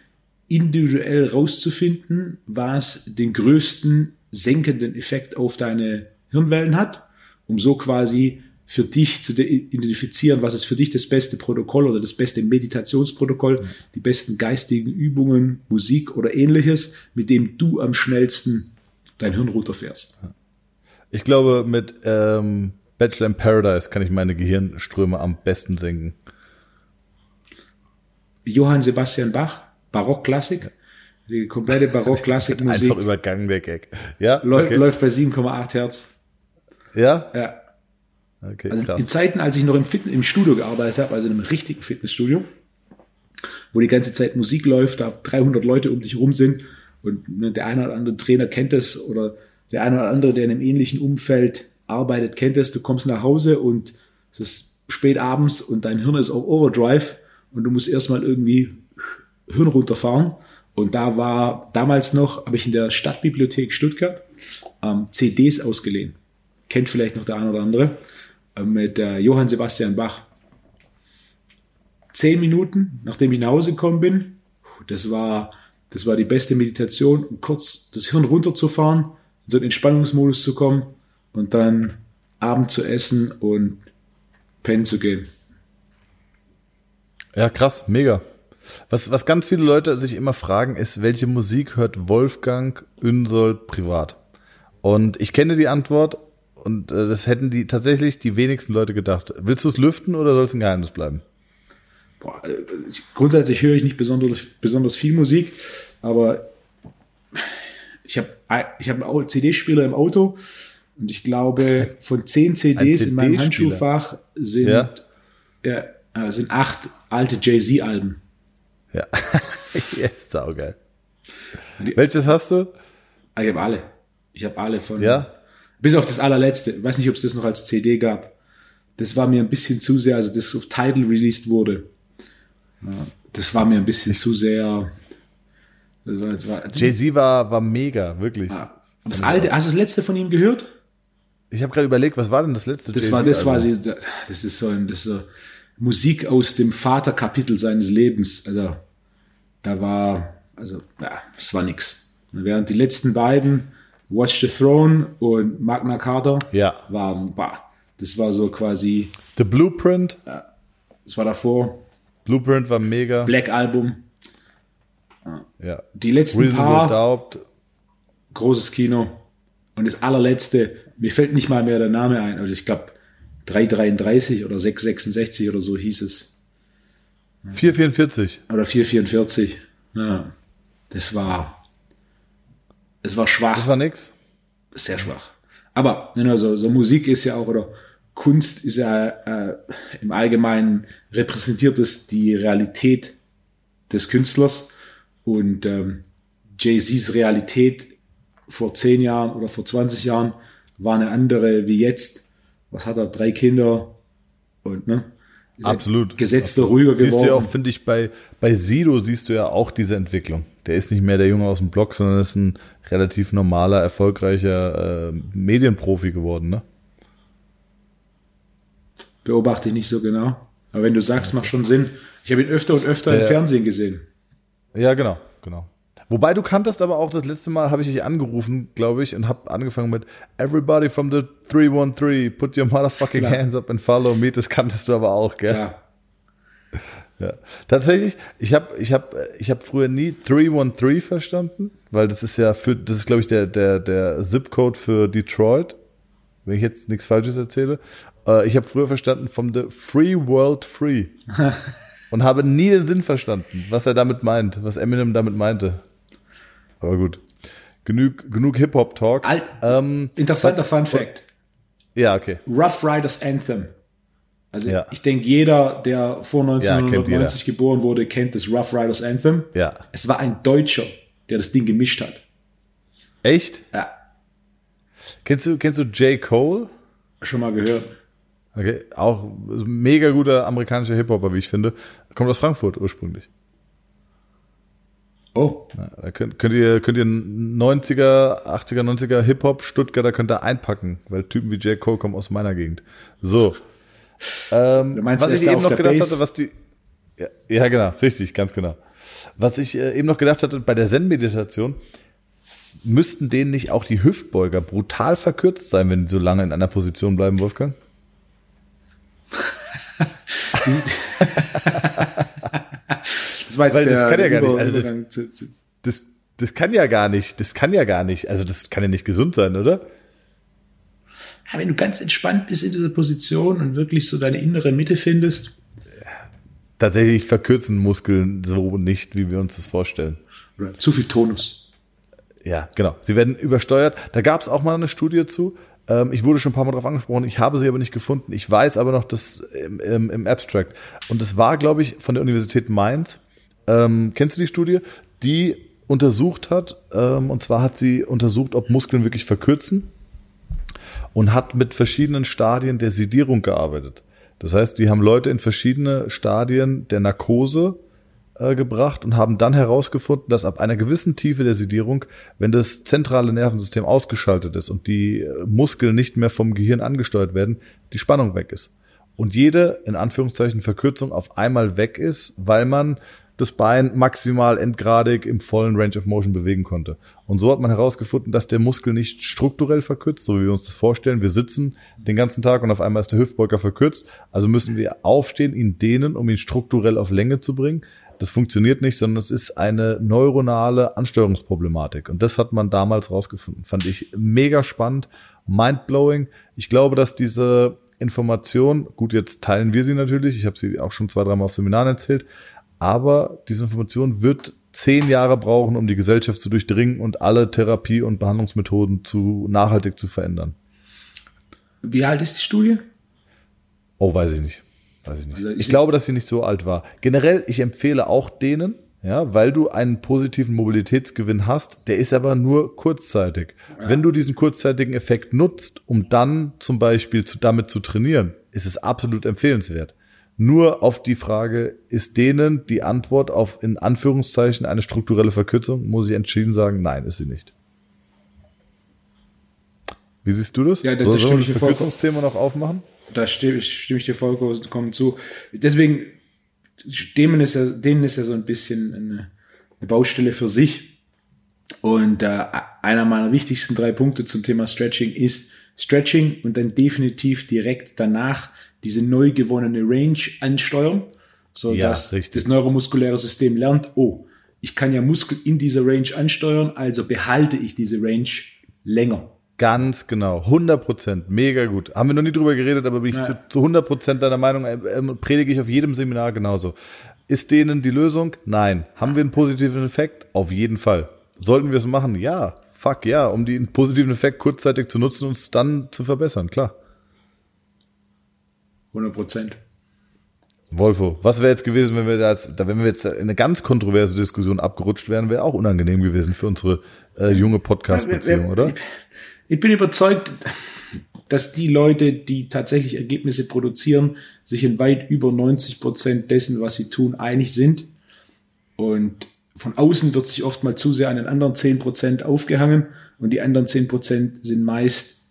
individuell rauszufinden, was den größten senkenden Effekt auf deine Hirnwellen hat, um so quasi für dich zu identifizieren, was ist für dich das beste Protokoll oder das beste Meditationsprotokoll, ja. die besten geistigen Übungen, Musik oder ähnliches, mit dem du am schnellsten dein Hirn runterfährst. Ich glaube, mit ähm, Bachelor in Paradise kann ich meine Gehirnströme am besten senken. Johann Sebastian Bach, Barockklassik. Die komplette Barockklassik-Musik. *laughs* Einfach übergangen der Gag. Ja, läuft, okay. läuft bei 7,8 Hertz. Ja? Ja. Okay, also in Zeiten, als ich noch im, Fitness, im Studio gearbeitet habe, also in einem richtigen Fitnessstudio, wo die ganze Zeit Musik läuft, da 300 Leute um dich rum sind und ne, der eine oder andere Trainer kennt das oder der eine oder andere, der in einem ähnlichen Umfeld arbeitet, kennt das. Du kommst nach Hause und es ist spät abends und dein Hirn ist auf Overdrive und du musst erstmal irgendwie Hirn runterfahren. Und da war damals noch, habe ich in der Stadtbibliothek Stuttgart ähm, CDs ausgeliehen. Kennt vielleicht noch der eine oder andere mit äh, Johann Sebastian Bach. Zehn Minuten, nachdem ich nach Hause gekommen bin, das war, das war die beste Meditation, um kurz das Hirn runterzufahren, in so einen Entspannungsmodus zu kommen und dann Abend zu essen und pennen zu gehen. Ja, krass, mega. Was, was ganz viele Leute sich immer fragen, ist, welche Musik hört Wolfgang Unsold privat? Und ich kenne die Antwort und äh, das hätten die tatsächlich die wenigsten Leute gedacht. Willst du es lüften oder soll es ein Geheimnis bleiben? Boah, äh, grundsätzlich höre ich nicht besonders, besonders viel Musik, aber ich habe ich hab einen CD-Spieler im Auto und ich glaube, von zehn CDs in meinem Handschuhfach sind, ja. Ja, äh, sind acht alte Jay-Z-Alben. Ja, *laughs* yes, saugeil. Welches hast du? Ah, ich habe alle. Ich habe alle von. Ja? Bis auf das allerletzte. Ich weiß nicht, ob es das noch als CD gab. Das war mir ein bisschen zu sehr, also das auf Tidal released wurde. das war mir ein bisschen zu sehr. Jay-Z war, war mega, wirklich. aber das alte, hast du das letzte von ihm gehört? Ich habe gerade überlegt, was war denn das letzte? Das war, das war sie, das ist so ein, das so Musik aus dem Vaterkapitel seines Lebens. Also da war, also ja, das war nix. Während die letzten beiden Watch the Throne und Magna Carta ja. waren, bah, das war so quasi. The Blueprint. Ja, das war davor. Blueprint war mega. Black Album. Ja. Die letzten Reasonable paar. Doubt. Großes Kino. Und das allerletzte, mir fällt nicht mal mehr der Name ein, also ich glaube 333 oder 666 oder so hieß es. 444. Oder 444. Ja. Das war es war schwach. Das war nix? Sehr schwach. Aber ne, so, so Musik ist ja auch, oder Kunst ist ja äh, im Allgemeinen repräsentiert es die Realität des Künstlers und ähm, Jay-Z's Realität vor zehn Jahren oder vor 20 Jahren war eine andere wie jetzt. Was hat er? Drei Kinder und ne? Absolut. Gesetzter, ruhiger siehst geworden. Siehst du ja auch, finde ich, bei, bei Sido siehst du ja auch diese Entwicklung. Der ist nicht mehr der Junge aus dem Block, sondern ist ein relativ normaler, erfolgreicher äh, Medienprofi geworden, ne? Beobachte ich nicht so genau. Aber wenn du sagst, macht schon Sinn. Ich habe ihn öfter und öfter der, im Fernsehen gesehen. Ja, genau, genau. Wobei du kanntest aber auch das letzte Mal, habe ich dich angerufen, glaube ich, und habe angefangen mit Everybody from the 313, put your motherfucking Klar. hands up and follow me. Das kanntest du aber auch, gell? Klar. Ja. Tatsächlich, ich habe ich hab, ich hab früher nie 313 verstanden, weil das ist ja für, das ist glaube ich der, der, der Zip-Code für Detroit, wenn ich jetzt nichts Falsches erzähle. Äh, ich habe früher verstanden vom The Free World Free *laughs* und habe nie den Sinn verstanden, was er damit meint, was Eminem damit meinte. Aber gut. Genug, genug Hip-Hop-Talk. Ähm, interessanter Fun Fact. Ja, okay. Rough Riders Anthem. Also ja. ich denke, jeder, der vor 1990 ja, geboren wurde, kennt das Rough Riders Anthem. Ja. Es war ein Deutscher, der das Ding gemischt hat. Echt? Ja. Kennst du, kennst du J. Cole? Schon mal gehört. Okay, auch mega guter amerikanischer Hip-Hopper, wie ich finde. Kommt aus Frankfurt ursprünglich. Oh. Ja, könnt, könnt, ihr, könnt ihr 90er, 80er, 90er Hip-Hop, Stuttgarter könnt ihr einpacken, weil Typen wie J. Cole kommen aus meiner Gegend. So. Ähm, du meinst, was ich eben noch gedacht Base? hatte, was die. Ja, ja, genau, richtig, ganz genau. Was ich äh, eben noch gedacht hatte, bei der Zen-Meditation müssten denen nicht auch die Hüftbeuger brutal verkürzt sein, wenn die so lange in einer Position bleiben, Wolfgang? Das war jetzt Weil der das kann ja gar nicht. Also das, zu, zu das, das kann ja gar nicht. Das kann ja gar nicht. Also das kann ja nicht gesund sein, oder? Ja, wenn du ganz entspannt bist in dieser Position und wirklich so deine innere Mitte findest. Tatsächlich verkürzen Muskeln so nicht, wie wir uns das vorstellen. Oder zu viel Tonus. Ja, genau. Sie werden übersteuert. Da gab es auch mal eine Studie zu. Ähm, ich wurde schon ein paar Mal darauf angesprochen. Ich habe sie aber nicht gefunden. Ich weiß aber noch das im, im, im Abstract. Und es war, glaube ich, von der Universität Mainz. Ähm, kennst du die Studie? Die untersucht hat. Ähm, und zwar hat sie untersucht, ob Muskeln wirklich verkürzen und hat mit verschiedenen Stadien der Sedierung gearbeitet. Das heißt, die haben Leute in verschiedene Stadien der Narkose äh, gebracht und haben dann herausgefunden, dass ab einer gewissen Tiefe der Sedierung, wenn das zentrale Nervensystem ausgeschaltet ist und die äh, Muskeln nicht mehr vom Gehirn angesteuert werden, die Spannung weg ist. Und jede, in Anführungszeichen, Verkürzung auf einmal weg ist, weil man das Bein maximal endgradig im vollen Range of Motion bewegen konnte. Und so hat man herausgefunden, dass der Muskel nicht strukturell verkürzt, so wie wir uns das vorstellen. Wir sitzen den ganzen Tag und auf einmal ist der Hüftbeuger verkürzt. Also müssen wir aufstehen, ihn dehnen, um ihn strukturell auf Länge zu bringen. Das funktioniert nicht, sondern es ist eine neuronale Ansteuerungsproblematik. Und das hat man damals rausgefunden. Fand ich mega spannend, mindblowing. Ich glaube, dass diese Information, gut, jetzt teilen wir sie natürlich, ich habe sie auch schon zwei, dreimal auf Seminaren erzählt, aber diese Information wird zehn Jahre brauchen, um die Gesellschaft zu durchdringen und alle Therapie- und Behandlungsmethoden zu nachhaltig zu verändern. Wie alt ist die Studie? Oh, weiß ich nicht. Weiß ich nicht. Also ich, ich glaube, dass sie nicht so alt war. Generell, ich empfehle auch denen, ja, weil du einen positiven Mobilitätsgewinn hast, der ist aber nur kurzzeitig. Ja. Wenn du diesen kurzzeitigen Effekt nutzt, um dann zum Beispiel zu, damit zu trainieren, ist es absolut empfehlenswert. Nur auf die Frage, ist denen die Antwort auf in Anführungszeichen eine strukturelle Verkürzung, muss ich entschieden sagen, nein, ist sie nicht. Wie siehst du das? Ja, da, Soll, da stimme ich das Verkürzungsthema noch aufmachen? Da stimme ich, stimme ich dir vollkommen zu. Deswegen, denen ist ja, denen ist ja so ein bisschen eine, eine Baustelle für sich. Und äh, einer meiner wichtigsten drei Punkte zum Thema Stretching ist Stretching und dann definitiv direkt danach diese neu gewonnene Range ansteuern, so ja, dass richtig. das neuromuskuläre System lernt, oh, ich kann ja Muskel in dieser Range ansteuern, also behalte ich diese Range länger. Ganz genau, 100 Prozent, mega gut. Haben wir noch nie drüber geredet, aber bin ich ja. zu, zu 100 Prozent deiner Meinung, äh, äh, predige ich auf jedem Seminar genauso. Ist denen die Lösung? Nein. Haben wir einen positiven Effekt? Auf jeden Fall. Sollten wir es machen? Ja. Fuck ja, um den positiven Effekt kurzzeitig zu nutzen und es dann zu verbessern, klar. 100 Prozent. Wolfo, was wäre jetzt gewesen, wenn wir da jetzt, da wenn wir jetzt in eine ganz kontroverse Diskussion abgerutscht wären, wäre auch unangenehm gewesen für unsere äh, junge Podcast-Beziehung, oder? Ich bin überzeugt, dass die Leute, die tatsächlich Ergebnisse produzieren, sich in weit über 90 Prozent dessen, was sie tun, einig sind. Und von außen wird sich oft mal zu sehr an den anderen 10 Prozent aufgehangen und die anderen 10 Prozent sind meist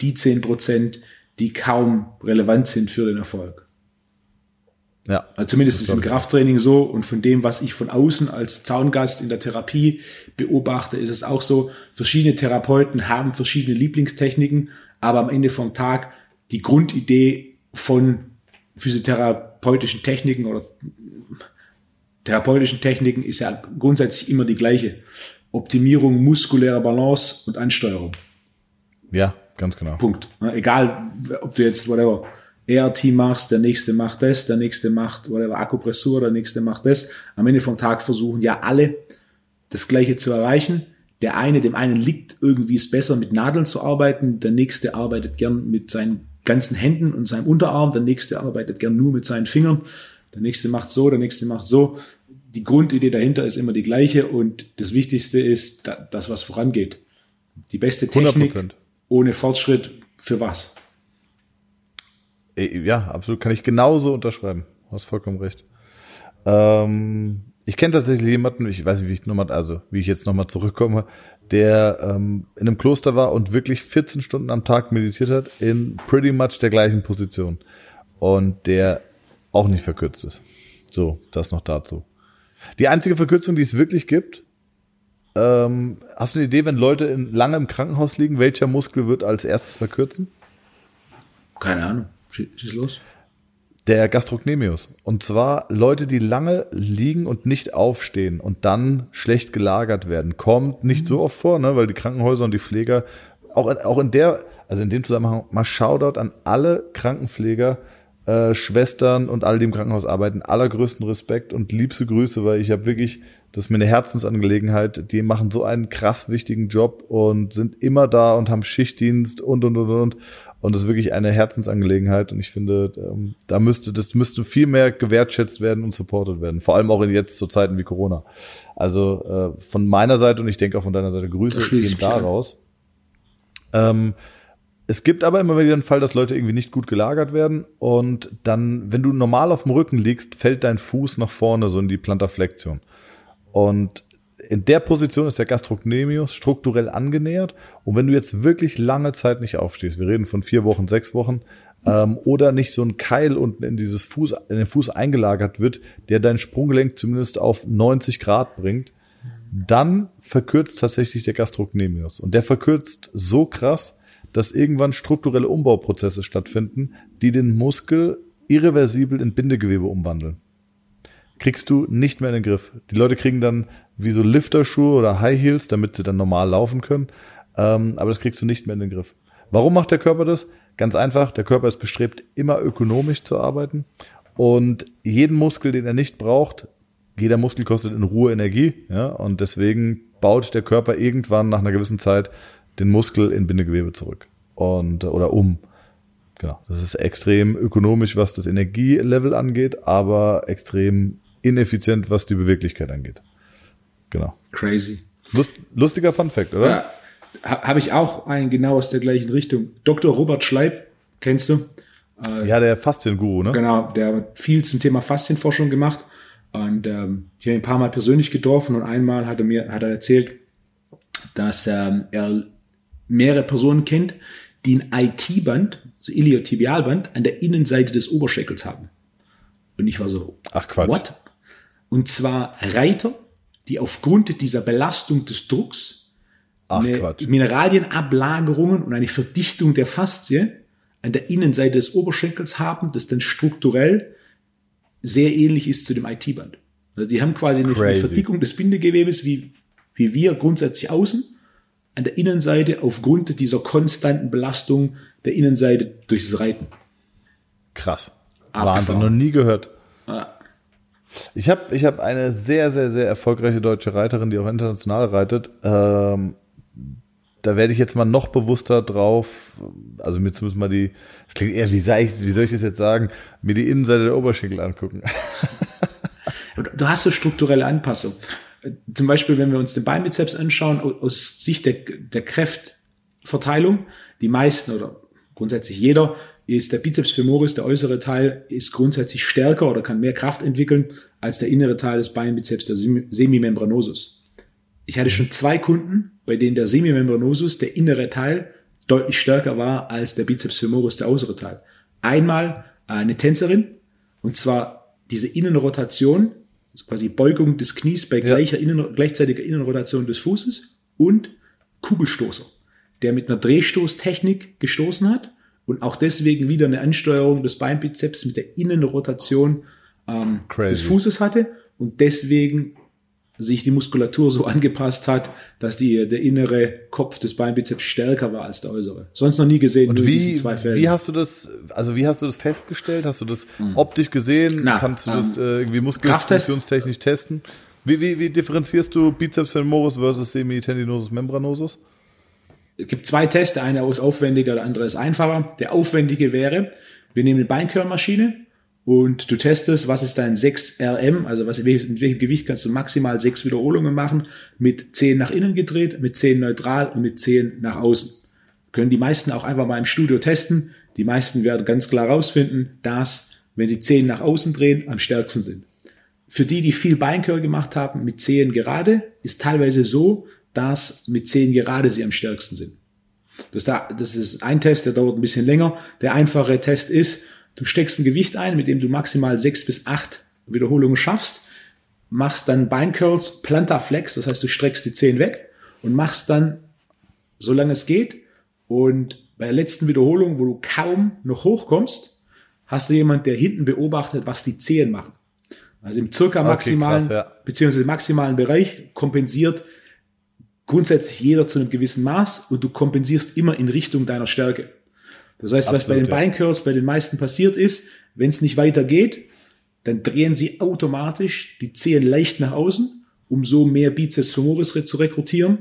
die 10 Prozent, die kaum relevant sind für den Erfolg. Ja. Also zumindest ist es im Krafttraining so und von dem, was ich von außen als Zaungast in der Therapie beobachte, ist es auch so, verschiedene Therapeuten haben verschiedene Lieblingstechniken, aber am Ende vom Tag die Grundidee von physiotherapeutischen Techniken oder therapeutischen Techniken ist ja grundsätzlich immer die gleiche. Optimierung muskulärer Balance und Ansteuerung. Ja, Ganz genau. Punkt. Egal, ob du jetzt, whatever, ERT machst, der nächste macht das, der nächste macht, whatever, Akupressur, der nächste macht das. Am Ende vom Tag versuchen ja alle das Gleiche zu erreichen. Der eine, dem einen liegt irgendwie es besser, mit Nadeln zu arbeiten. Der nächste arbeitet gern mit seinen ganzen Händen und seinem Unterarm. Der nächste arbeitet gern nur mit seinen Fingern. Der nächste macht so, der nächste macht so. Die Grundidee dahinter ist immer die gleiche und das Wichtigste ist das, was vorangeht. Die beste Technik, 100% ohne Fortschritt für was? Ja, absolut. Kann ich genauso unterschreiben. Du hast vollkommen recht. Ähm, ich kenne tatsächlich jemanden, ich weiß nicht, wie ich nochmal, also wie ich jetzt nochmal zurückkomme, der ähm, in einem Kloster war und wirklich 14 Stunden am Tag meditiert hat in pretty much der gleichen Position. Und der auch nicht verkürzt ist. So, das noch dazu. Die einzige Verkürzung, die es wirklich gibt, ähm, hast du eine Idee, wenn Leute in, lange im Krankenhaus liegen, welcher Muskel wird als erstes verkürzen? Keine Ahnung. Schieß los. Der Gastrocnemius. Und zwar Leute, die lange liegen und nicht aufstehen und dann schlecht gelagert werden. Kommt nicht so oft vor, ne, weil die Krankenhäuser und die Pfleger, auch, auch in der, also in dem Zusammenhang, mal Shoutout an alle Krankenpfleger, äh, Schwestern und alle, die im Krankenhaus arbeiten. Allergrößten Respekt und liebste Grüße, weil ich habe wirklich, das ist mir eine Herzensangelegenheit. Die machen so einen krass wichtigen Job und sind immer da und haben Schichtdienst und, und, und, und. Und das ist wirklich eine Herzensangelegenheit. Und ich finde, ähm, da müsste, das müsste viel mehr gewertschätzt werden und supported werden. Vor allem auch in jetzt zu Zeiten wie Corona. Also äh, von meiner Seite und ich denke auch von deiner Seite Grüße gehen da raus. Ähm, es gibt aber immer wieder den Fall, dass Leute irgendwie nicht gut gelagert werden und dann, wenn du normal auf dem Rücken liegst, fällt dein Fuß nach vorne, so in die Plantarflexion. Und in der Position ist der Gastrocnemius strukturell angenähert. Und wenn du jetzt wirklich lange Zeit nicht aufstehst, wir reden von vier Wochen, sechs Wochen, ähm, oder nicht so ein Keil unten in dieses Fuß, in den Fuß eingelagert wird, der dein Sprunggelenk zumindest auf 90 Grad bringt, dann verkürzt tatsächlich der Gastrocnemius. Und der verkürzt so krass, dass irgendwann strukturelle Umbauprozesse stattfinden, die den Muskel irreversibel in Bindegewebe umwandeln. Kriegst du nicht mehr in den Griff. Die Leute kriegen dann wie so Lifterschuhe oder High Heels, damit sie dann normal laufen können. Ähm, aber das kriegst du nicht mehr in den Griff. Warum macht der Körper das? Ganz einfach, der Körper ist bestrebt, immer ökonomisch zu arbeiten. Und jeden Muskel, den er nicht braucht, jeder Muskel kostet in Ruhe Energie, ja, und deswegen baut der Körper irgendwann nach einer gewissen Zeit den Muskel in Bindegewebe zurück und oder um. Genau, das ist extrem ökonomisch, was das Energielevel angeht, aber extrem ineffizient, was die Beweglichkeit angeht. Genau. Crazy. Lust, lustiger Fun Fact, oder? Ja, habe ich auch einen genau aus der gleichen Richtung. Dr. Robert Schleib, kennst du? Äh, ja, der Faszienguru, ne? Genau, der hat viel zum Thema Faszienforschung gemacht. Und ähm, ich habe ihn ein paar Mal persönlich getroffen und einmal hat er mir hat er erzählt, dass ähm, er mehrere Personen kennt, die ein IT-Band, so Iliotibialband, an der Innenseite des Oberschenkels haben. Und ich war so, ach Quatsch. What? Und zwar Reiter, die aufgrund dieser Belastung des Drucks Ach. Mineralienablagerungen und eine Verdichtung der Faszie an der Innenseite des Oberschenkels haben, das dann strukturell sehr ähnlich ist zu dem IT-Band. Also die haben quasi eine, eine Verdickung des Bindegewebes wie, wie wir grundsätzlich außen, an der Innenseite aufgrund dieser konstanten Belastung der Innenseite durchs Reiten. Krass. Wahnsinn, noch nie gehört. Ja. Ich habe ich hab eine sehr, sehr, sehr erfolgreiche deutsche Reiterin, die auch international reitet. Ähm, da werde ich jetzt mal noch bewusster drauf, also mir zumindest mal die, das klingt eher, wie soll ich, wie soll ich das jetzt sagen, mir die Innenseite der Oberschenkel angucken. *laughs* du hast so strukturelle Anpassung. Zum Beispiel, wenn wir uns den Beinbizeps anschauen, aus Sicht der, der Kräftverteilung, die meisten oder grundsätzlich jeder ist der Bizeps femoris, der äußere Teil, ist grundsätzlich stärker oder kann mehr Kraft entwickeln als der innere Teil des Beinbizeps, der Semimembranosus. Ich hatte schon zwei Kunden, bei denen der Semimembranosus, der innere Teil, deutlich stärker war als der Bizeps femoris, der äußere Teil. Einmal eine Tänzerin, und zwar diese Innenrotation, quasi Beugung des Knies bei gleicher Innen, gleichzeitiger Innenrotation des Fußes und Kugelstoßer, der mit einer Drehstoßtechnik gestoßen hat und auch deswegen wieder eine Ansteuerung des Beinbizeps mit der Innenrotation ähm, des Fußes hatte und deswegen sich die Muskulatur so *laughs* angepasst hat, dass die, der innere Kopf des Beinbizeps stärker war als der äußere. Sonst noch nie gesehen, und nur wie, in diesen zwei Fällen. Wie hast du das, also wie hast du das festgestellt? Hast du das hm. optisch gesehen? Na, Kannst du das ähm, äh, irgendwie muskelfunktionstechnisch testen? Wie, wie, wie differenzierst du Bizeps femoris versus Semitendinosus membranosus? Es gibt zwei Tests, der eine ist aufwendiger, der andere ist einfacher. Der aufwendige wäre, wir nehmen eine Beinkörnmaschine und du testest, was ist dein 6RM, also was, mit welchem Gewicht kannst du maximal sechs Wiederholungen machen, mit 10 nach innen gedreht, mit 10 neutral und mit 10 nach außen. Können die meisten auch einfach mal im Studio testen. Die meisten werden ganz klar herausfinden, dass, wenn sie 10 nach außen drehen, am stärksten sind. Für die, die viel Beinkör gemacht haben, mit 10 gerade, ist teilweise so, dass mit 10 gerade sie am stärksten sind. Das, da, das ist ein Test, der dauert ein bisschen länger. Der einfache Test ist, du steckst ein Gewicht ein, mit dem du maximal 6 bis 8 Wiederholungen schaffst, machst dann Beincurls, Plantarflex, das heißt, du streckst die 10 weg und machst dann, solange es geht, und bei der letzten Wiederholung, wo du kaum noch hochkommst, hast du jemand, der hinten beobachtet, was die Zehen machen. Also im circa maximalen, okay, krass, ja. beziehungsweise maximalen Bereich kompensiert grundsätzlich jeder zu einem gewissen Maß und du kompensierst immer in Richtung deiner Stärke. Das heißt, Absolut, was bei den ja. Beincurls bei den meisten passiert ist, wenn es nicht weitergeht, dann drehen sie automatisch die Zehen leicht nach außen, um so mehr Bizeps femoris zu rekrutieren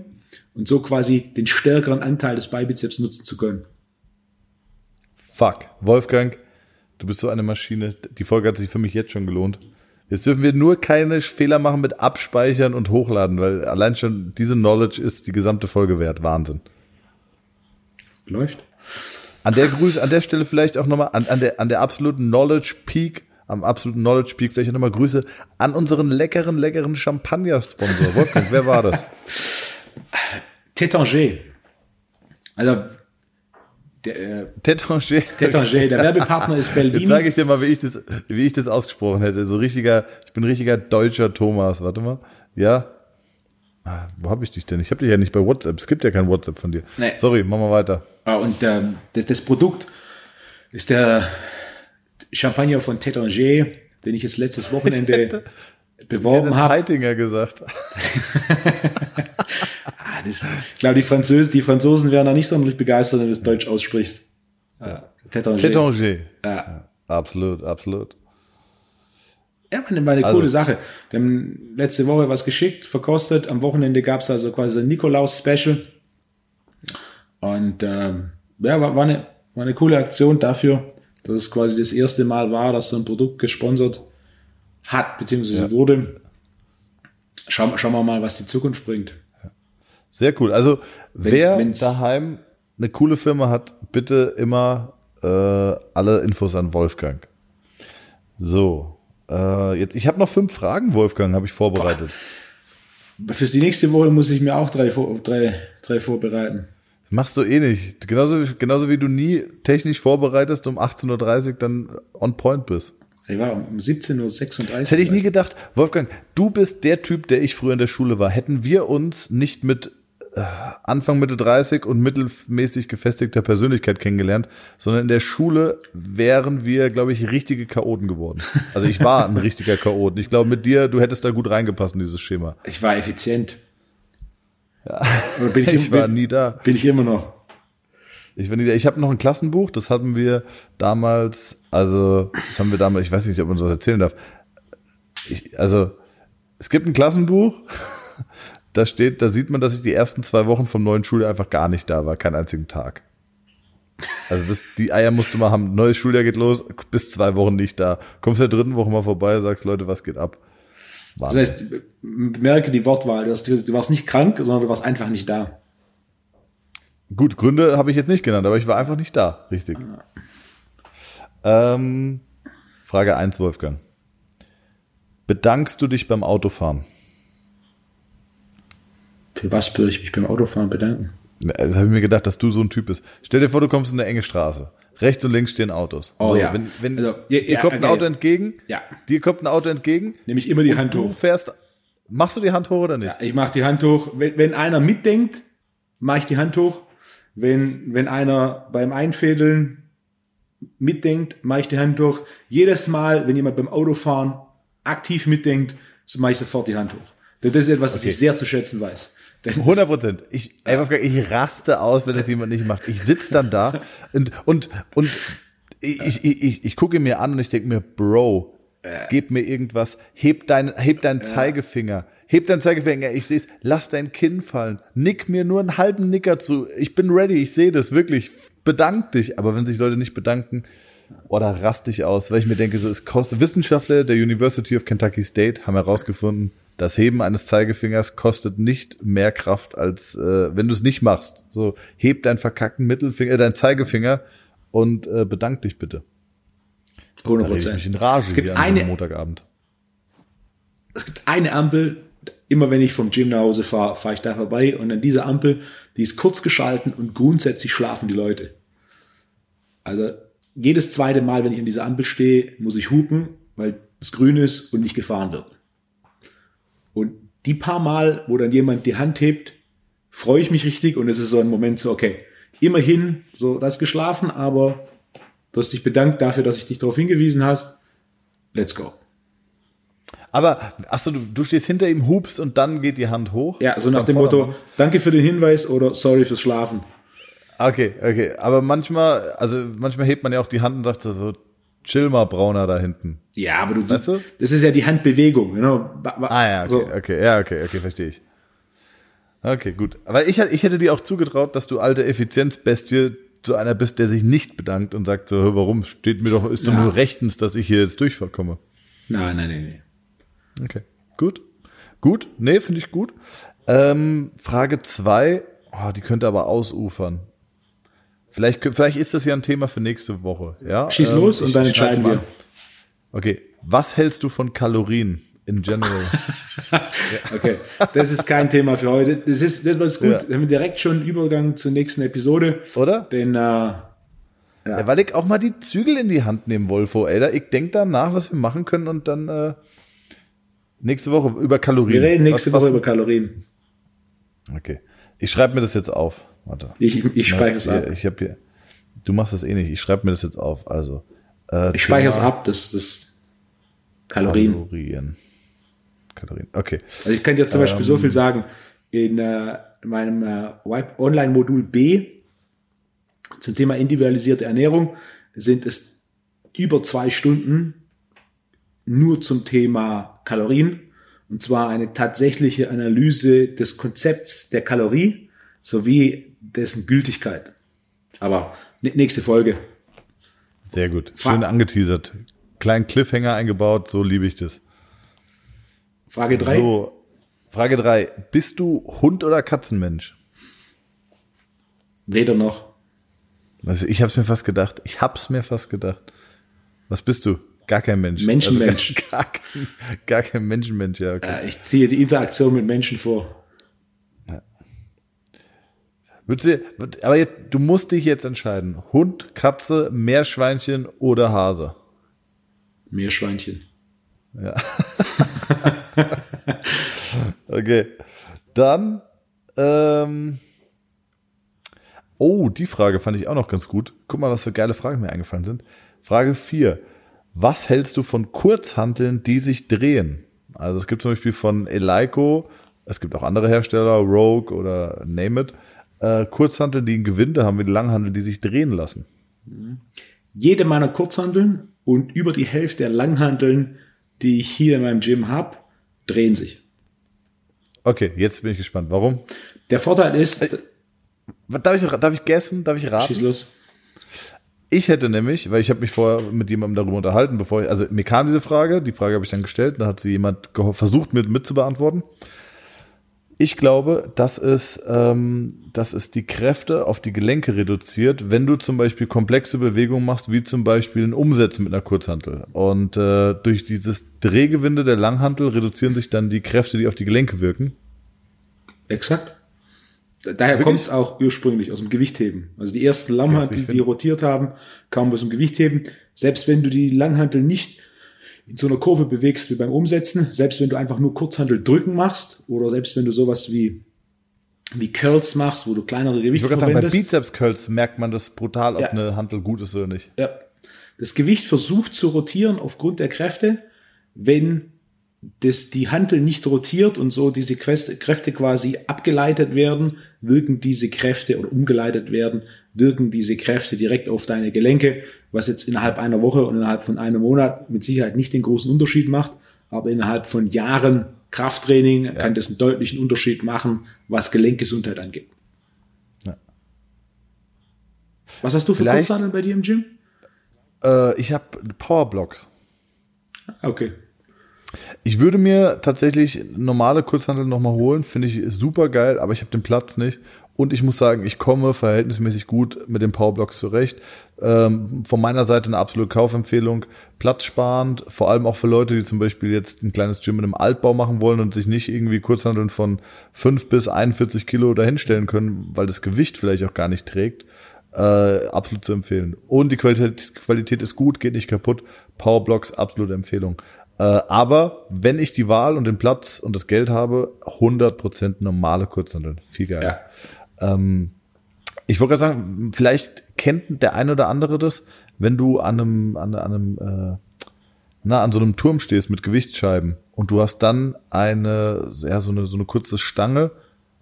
und so quasi den stärkeren Anteil des Beibizeps nutzen zu können. Fuck, Wolfgang, du bist so eine Maschine. Die Folge hat sich für mich jetzt schon gelohnt. Jetzt dürfen wir nur keine Fehler machen mit Abspeichern und Hochladen, weil allein schon diese Knowledge ist die gesamte Folge wert. Wahnsinn. Läuft. An der Grüße, an der Stelle vielleicht auch nochmal, an, an, der, an der absoluten Knowledge Peak, am absoluten Knowledge Peak vielleicht nochmal Grüße an unseren leckeren, leckeren Champagner-Sponsor. Wolfgang, wer war das? *laughs* Tétanger. Also äh, Tétanger. Tétanger, der Werbepartner ist Belvin. Jetzt sage ich dir mal, wie ich, das, wie ich das ausgesprochen hätte. So richtiger, ich bin richtiger deutscher Thomas. Warte mal. Ja. Ah, wo habe ich dich denn? Ich habe dich ja nicht bei WhatsApp. Es gibt ja kein WhatsApp von dir. Nee. Sorry, machen wir weiter. Ah, und ähm, das, das Produkt ist der Champagner von Tétanger, den ich jetzt letztes Wochenende *laughs* beworben habe. Heitinger gesagt. *laughs* ah, das, ich glaube, die, Französ die Franzosen wären da nicht sonderlich begeistert, wenn du es Deutsch aussprichst. Ja. Tétanger. Tétanger. Ja. ja. Absolut, absolut. Ja, meine, meine also, coole Sache. Wir haben letzte Woche was geschickt, verkostet. Am Wochenende gab es also quasi ein Nikolaus-Special. Und ähm, ja, war, war, eine, war eine coole Aktion dafür, dass es quasi das erste Mal war, dass so ein Produkt gesponsert hat, beziehungsweise ja. wurde. Schauen, schauen wir mal, was die Zukunft bringt. Sehr cool. Also wenn's, wer wenn's daheim eine coole Firma hat, bitte immer äh, alle Infos an Wolfgang. So, äh, jetzt ich habe noch fünf Fragen, Wolfgang, habe ich vorbereitet. Boah. Fürs die nächste Woche muss ich mir auch drei, drei, drei vorbereiten. machst du eh nicht. Genauso, genauso wie du nie technisch vorbereitest, um 18.30 Uhr dann on point bist. Ich war um 17.36 Uhr. Das hätte ich nie gedacht. Wolfgang, du bist der Typ, der ich früher in der Schule war. Hätten wir uns nicht mit äh, Anfang Mitte 30 und mittelmäßig gefestigter Persönlichkeit kennengelernt, sondern in der Schule wären wir, glaube ich, richtige Chaoten geworden. Also ich war ein richtiger Chaot. Ich glaube, mit dir, du hättest da gut reingepasst in dieses Schema. Ich war effizient. Ja. ich, ich war nie da. Bin ich immer noch. Ich, wenn ich, habe noch ein Klassenbuch, das hatten wir damals, also das haben wir damals, ich weiß nicht, ob man sowas erzählen darf. Ich, also es gibt ein Klassenbuch, *laughs* da steht, da sieht man, dass ich die ersten zwei Wochen vom neuen Schuljahr einfach gar nicht da war, keinen einzigen Tag. Also das, die Eier musste man haben. Neues Schuljahr geht los, bis zwei Wochen nicht da. Kommst der dritten Woche mal vorbei, sagst Leute, was geht ab? Wahnsinn. Das heißt, merke die Wortwahl. Du, du warst nicht krank, sondern du warst einfach nicht da. Gut, Gründe habe ich jetzt nicht genannt, aber ich war einfach nicht da, richtig. Ähm, Frage 1, Wolfgang. Bedankst du dich beim Autofahren? Für was würde ich mich beim Autofahren bedanken? Das habe ich mir gedacht, dass du so ein Typ bist. Stell dir vor, du kommst in eine enge Straße. Rechts und links stehen Autos. Oh, so, ja. Wenn, wenn also, ja, dir kommt ein Auto entgegen, ja. dir kommt ein Auto entgegen, nehme ich immer die Hand hoch. Du fährst, machst du die Hand hoch oder nicht? Ja, ich mache die Hand hoch. Wenn, wenn einer mitdenkt, mache ich die Hand hoch wenn, wenn einer beim Einfädeln mitdenkt, mache ich die Hand durch. Jedes Mal, wenn jemand beim Autofahren aktiv mitdenkt, so mache ich sofort die Hand hoch. Das ist etwas, okay. das ich sehr zu schätzen weiß. 100 Prozent. Ich, ich raste aus, wenn das jemand nicht macht. Ich sitze dann da und, und, und ich, ich, ich, ich gucke mir an und ich denke mir, Bro, gib mir irgendwas, heb deinen, heb deinen Zeigefinger heb dein Zeigefinger, ich sehe es, lass dein Kinn fallen, nick mir nur einen halben Nicker zu, ich bin ready, ich sehe das, wirklich, bedank dich. Aber wenn sich Leute nicht bedanken, oder rast dich aus, weil ich mir denke, so, es kostet, Wissenschaftler der University of Kentucky State haben herausgefunden, das Heben eines Zeigefingers kostet nicht mehr Kraft, als äh, wenn du es nicht machst. So, heb deinen verkackten Mittelfinger, äh, deinen Zeigefinger und äh, bedank dich bitte. 100 Prozent. mich in Rage es gibt eine, Montagabend. Es gibt eine Ampel, immer wenn ich vom Gym nach Hause fahre, fahre ich da vorbei und an dieser Ampel, die ist kurz geschalten und grundsätzlich schlafen die Leute. Also jedes zweite Mal, wenn ich an dieser Ampel stehe, muss ich hupen, weil es grün ist und nicht gefahren wird. Und die paar Mal, wo dann jemand die Hand hebt, freue ich mich richtig und es ist so ein Moment so, okay, immerhin, so, das geschlafen, aber Du hast dich bedankt dafür, dass ich dich darauf hingewiesen hast. Let's go. Aber, achso, du, du stehst hinter ihm, hupst und dann geht die Hand hoch? Ja, so nach dem Motto, danke für den Hinweis oder sorry fürs Schlafen. Okay, okay. Aber manchmal, also manchmal hebt man ja auch die Hand und sagt so, chill mal, Brauner da hinten. Ja, aber du, weißt du? das ist ja die Handbewegung. You know? Ah ja, okay, so. okay, ja, okay, okay, verstehe ich. Okay, gut. Aber ich, ich hätte dir auch zugetraut, dass du alte Effizienzbestie zu einer bist, der sich nicht bedankt und sagt so, warum steht mir doch, ist doch ja. nur rechtens, dass ich hier jetzt durchkomme. Nein, nein, nein, nein. Okay, gut. Gut, nee, finde ich gut. Ähm, Frage zwei, oh, die könnte aber ausufern. Vielleicht, vielleicht ist das ja ein Thema für nächste Woche. Ja? Schieß ähm, los und dann entscheiden wir. Okay, was hältst du von Kalorien in general? *laughs* okay, das ist kein Thema für heute. Das ist, das ist gut. Ja. Wir haben direkt schon einen Übergang zur nächsten Episode. Oder? Denn, äh, ja. ja. weil ich auch mal die Zügel in die Hand nehmen, Wolfo, ey. Ich denke dann nach, was wir machen können und dann äh, nächste Woche über Kalorien. Wir reden nächste was, Woche was, über Kalorien. Okay. Ich schreibe mir das jetzt auf. Warte. Ich, ich speichere es ab. Ich hab hier, du machst das eh nicht. Ich schreibe mir das jetzt auf. Also. Äh, ich speichere es ab, das, das Kalorien. Kalorien. Kalorien. Okay. Also ich kann dir zum Beispiel ähm, so viel sagen. In, äh, in meinem äh, Online-Modul B zum Thema individualisierte Ernährung sind es über zwei Stunden nur zum Thema Kalorien. Und zwar eine tatsächliche Analyse des Konzepts der Kalorie sowie dessen Gültigkeit. Aber nächste Folge. Sehr gut. Schön angeteasert. Kleinen Cliffhanger eingebaut, so liebe ich das. Frage drei. So, Frage drei. Bist du Hund oder Katzenmensch? Weder noch. Also ich habe es mir fast gedacht. Ich hab's mir fast gedacht. Was bist du? Gar kein Mensch. Menschenmensch. Also *laughs* gar, kein, gar kein Menschenmensch, ja. Okay. Ich ziehe die Interaktion mit Menschen vor. Würdest du, aber jetzt, du musst dich jetzt entscheiden. Hund, Katze, Meerschweinchen oder Hase? Meerschweinchen. Ja. *laughs* okay. Dann, ähm, oh, die Frage fand ich auch noch ganz gut. Guck mal, was für geile Fragen mir eingefallen sind. Frage 4. Was hältst du von Kurzhanteln, die sich drehen? Also es gibt zum Beispiel von Eleiko, es gibt auch andere Hersteller, Rogue oder Name it, äh, Kurzhanteln, die ein Gewinde haben, wie Langhanteln, die sich drehen lassen. Jede meiner Kurzhanteln und über die Hälfte der Langhanteln, die ich hier in meinem Gym habe, drehen sich. Okay, jetzt bin ich gespannt. Warum? Der Vorteil ist. Äh, darf, ich, darf ich gessen? Darf ich raten? Schieß los. Ich hätte nämlich, weil ich habe mich vorher mit jemandem darüber unterhalten, bevor ich, also mir kam diese Frage, die Frage habe ich dann gestellt, da hat sie jemand versucht mit, mit zu beantworten. Ich glaube, dass es, ähm, dass es die Kräfte auf die Gelenke reduziert, wenn du zum Beispiel komplexe Bewegungen machst, wie zum Beispiel ein Umsetzen mit einer Kurzhantel. Und äh, durch dieses Drehgewinde der Langhantel reduzieren sich dann die Kräfte, die auf die Gelenke wirken. Exakt. Daher kommt es auch ursprünglich aus dem Gewichtheben. Also die ersten Langhantel, die rotiert haben, kamen aus dem Gewichtheben. Selbst wenn du die Langhantel nicht in so einer Kurve bewegst wie beim Umsetzen, selbst wenn du einfach nur Kurzhandel drücken machst oder selbst wenn du sowas wie wie Curls machst, wo du kleinere Gewichte ich verwendest. Sagen, bei Bizeps Curls merkt man das brutal, ob ja. eine Handel gut ist oder nicht. Ja. Das Gewicht versucht zu rotieren aufgrund der Kräfte. Wenn das die Handel nicht rotiert und so diese Kräfte quasi abgeleitet werden, wirken diese Kräfte oder umgeleitet werden, wirken diese Kräfte direkt auf deine Gelenke, was jetzt innerhalb einer Woche und innerhalb von einem Monat mit Sicherheit nicht den großen Unterschied macht, aber innerhalb von Jahren Krafttraining ja. kann das einen deutlichen Unterschied machen, was Gelenkgesundheit angeht. Ja. Was hast du für Kurzhandeln bei dir im Gym? Äh, ich habe Powerblocks. Ah, okay. Ich würde mir tatsächlich normale Kurzhandel nochmal holen, finde ich super geil, aber ich habe den Platz nicht. Und ich muss sagen, ich komme verhältnismäßig gut mit den Powerblocks zurecht. Ähm, von meiner Seite eine absolute Kaufempfehlung. Platzsparend, vor allem auch für Leute, die zum Beispiel jetzt ein kleines Gym in einem Altbau machen wollen und sich nicht irgendwie Kurzhandeln von 5 bis 41 Kilo dahinstellen können, weil das Gewicht vielleicht auch gar nicht trägt. Äh, absolut zu empfehlen. Und die Qualität, Qualität ist gut, geht nicht kaputt. Powerblocks, absolute Empfehlung. Äh, aber wenn ich die Wahl und den Platz und das Geld habe, 100% normale Kurzhandeln. Viel geiler. Ja. Ähm, Ich wollte gerade sagen, vielleicht kennt der eine oder andere das, wenn du an einem, an, an einem, äh, na, an so einem Turm stehst mit Gewichtsscheiben und du hast dann eine, ja, so eine, so eine kurze Stange,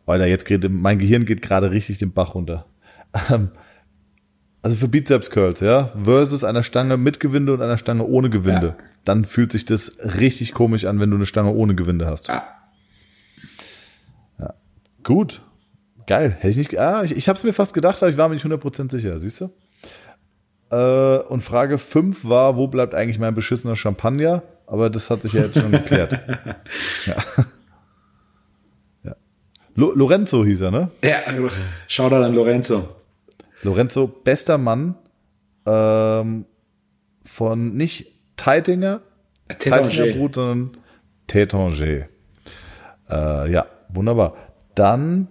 weil da jetzt geht, mein Gehirn geht gerade richtig den Bach runter. *laughs* Ähm, also für Bizeps Curls, ja, versus einer Stange mit Gewinde und einer Stange ohne Gewinde, ja. dann fühlt sich das richtig komisch an, wenn du eine Stange ohne Gewinde hast. Ja. ja. Gut. Geil. Hätte ich nicht, ah, ich, ich habe es mir fast gedacht, aber ich war mir nicht 100% sicher, siehst du? Äh, und Frage 5 war, wo bleibt eigentlich mein beschissener Champagner? Aber das hat sich ja jetzt schon geklärt. *laughs* ja. ja. Lo Lorenzo hieß er, ne? Ja, schau da an Lorenzo. Lorenzo, bester Mann ähm, von nicht Teitinger, Teitinger Brut, sondern Tétanger. Äh, ja, wunderbar. Dann,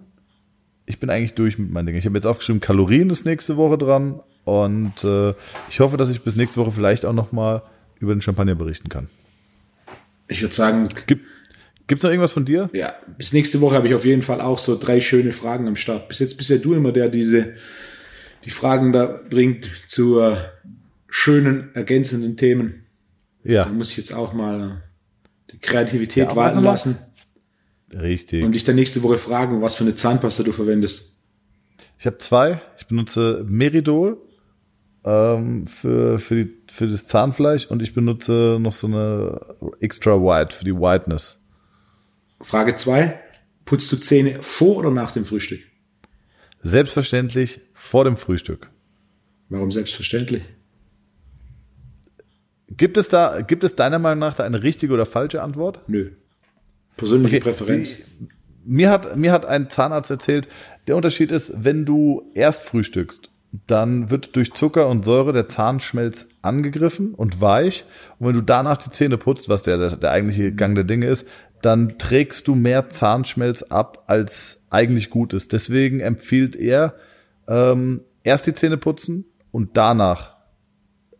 ich bin eigentlich durch mit meinen Dingen. Ich habe jetzt aufgeschrieben, Kalorien ist nächste Woche dran und äh, ich hoffe, dass ich bis nächste Woche vielleicht auch noch mal über den Champagner berichten kann. Ich würde sagen, gibt es noch irgendwas von dir? Ja, bis nächste Woche habe ich auf jeden Fall auch so drei schöne Fragen am Start. Bis jetzt bist ja du immer der, diese die Fragen da bringt zu äh, schönen, ergänzenden Themen. Ja. Da muss ich jetzt auch mal äh, die Kreativität ja, walten lassen. Richtig. Und dich dann nächste Woche fragen, was für eine Zahnpasta du verwendest. Ich habe zwei. Ich benutze Meridol ähm, für, für, die, für das Zahnfleisch und ich benutze noch so eine Extra White für die Whiteness. Frage zwei: Putzt du Zähne vor oder nach dem Frühstück? Selbstverständlich vor dem Frühstück. Warum selbstverständlich? Gibt es da, gibt es deiner Meinung nach da eine richtige oder falsche Antwort? Nö. Persönliche okay. Präferenz. Die, mir hat, mir hat ein Zahnarzt erzählt, der Unterschied ist, wenn du erst frühstückst, dann wird durch Zucker und Säure der Zahnschmelz angegriffen und weich. Und wenn du danach die Zähne putzt, was der, der, der eigentliche Gang der Dinge ist, dann trägst du mehr Zahnschmelz ab, als eigentlich gut ist. Deswegen empfiehlt er, ähm, erst die Zähne putzen und danach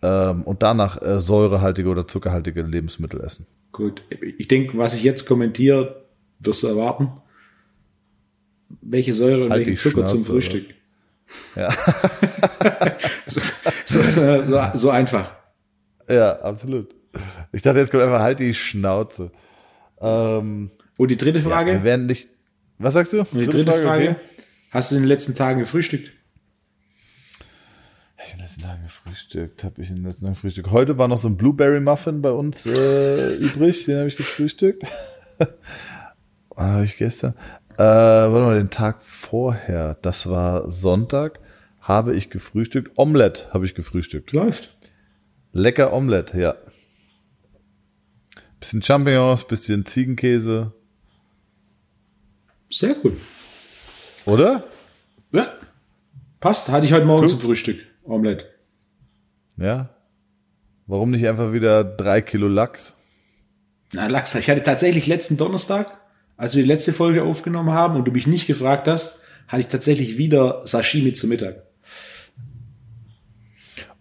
ähm, und danach äh, säurehaltige oder zuckerhaltige Lebensmittel essen. Gut, ich denke, was ich jetzt kommentiere, wirst du erwarten. Welche Säure und halt welchen Zucker Schnauze, zum Frühstück? Oder? Ja. *laughs* so, so, so, so einfach. Ja, absolut. Ich dachte, jetzt kommt einfach halt die Schnauze. Ähm, Und die dritte Frage? Ja, wir werden nicht. Was sagst du? Und die dritte, dritte Frage. Frage okay. Hast du in den letzten Tagen gefrühstückt? Ich in den letzten Tagen gefrühstückt, habe ich in den letzten Tagen gefrühstückt. Heute war noch so ein Blueberry Muffin bei uns äh, *laughs* übrig, den habe ich gefrühstückt. *laughs* habe ich gestern. Äh, warte mal, den Tag vorher, das war Sonntag, habe ich gefrühstückt. Omelette habe ich gefrühstückt. Läuft. Lecker Omelette, ja. Bisschen Champignons, bisschen Ziegenkäse. Sehr cool. Oder? Ja. Passt. Hatte ich heute Morgen cool. zum Frühstück. Omelette. Ja. Warum nicht einfach wieder drei Kilo Lachs? Na, Lachs. Ich hatte tatsächlich letzten Donnerstag, als wir die letzte Folge aufgenommen haben und du mich nicht gefragt hast, hatte ich tatsächlich wieder Sashimi zu Mittag.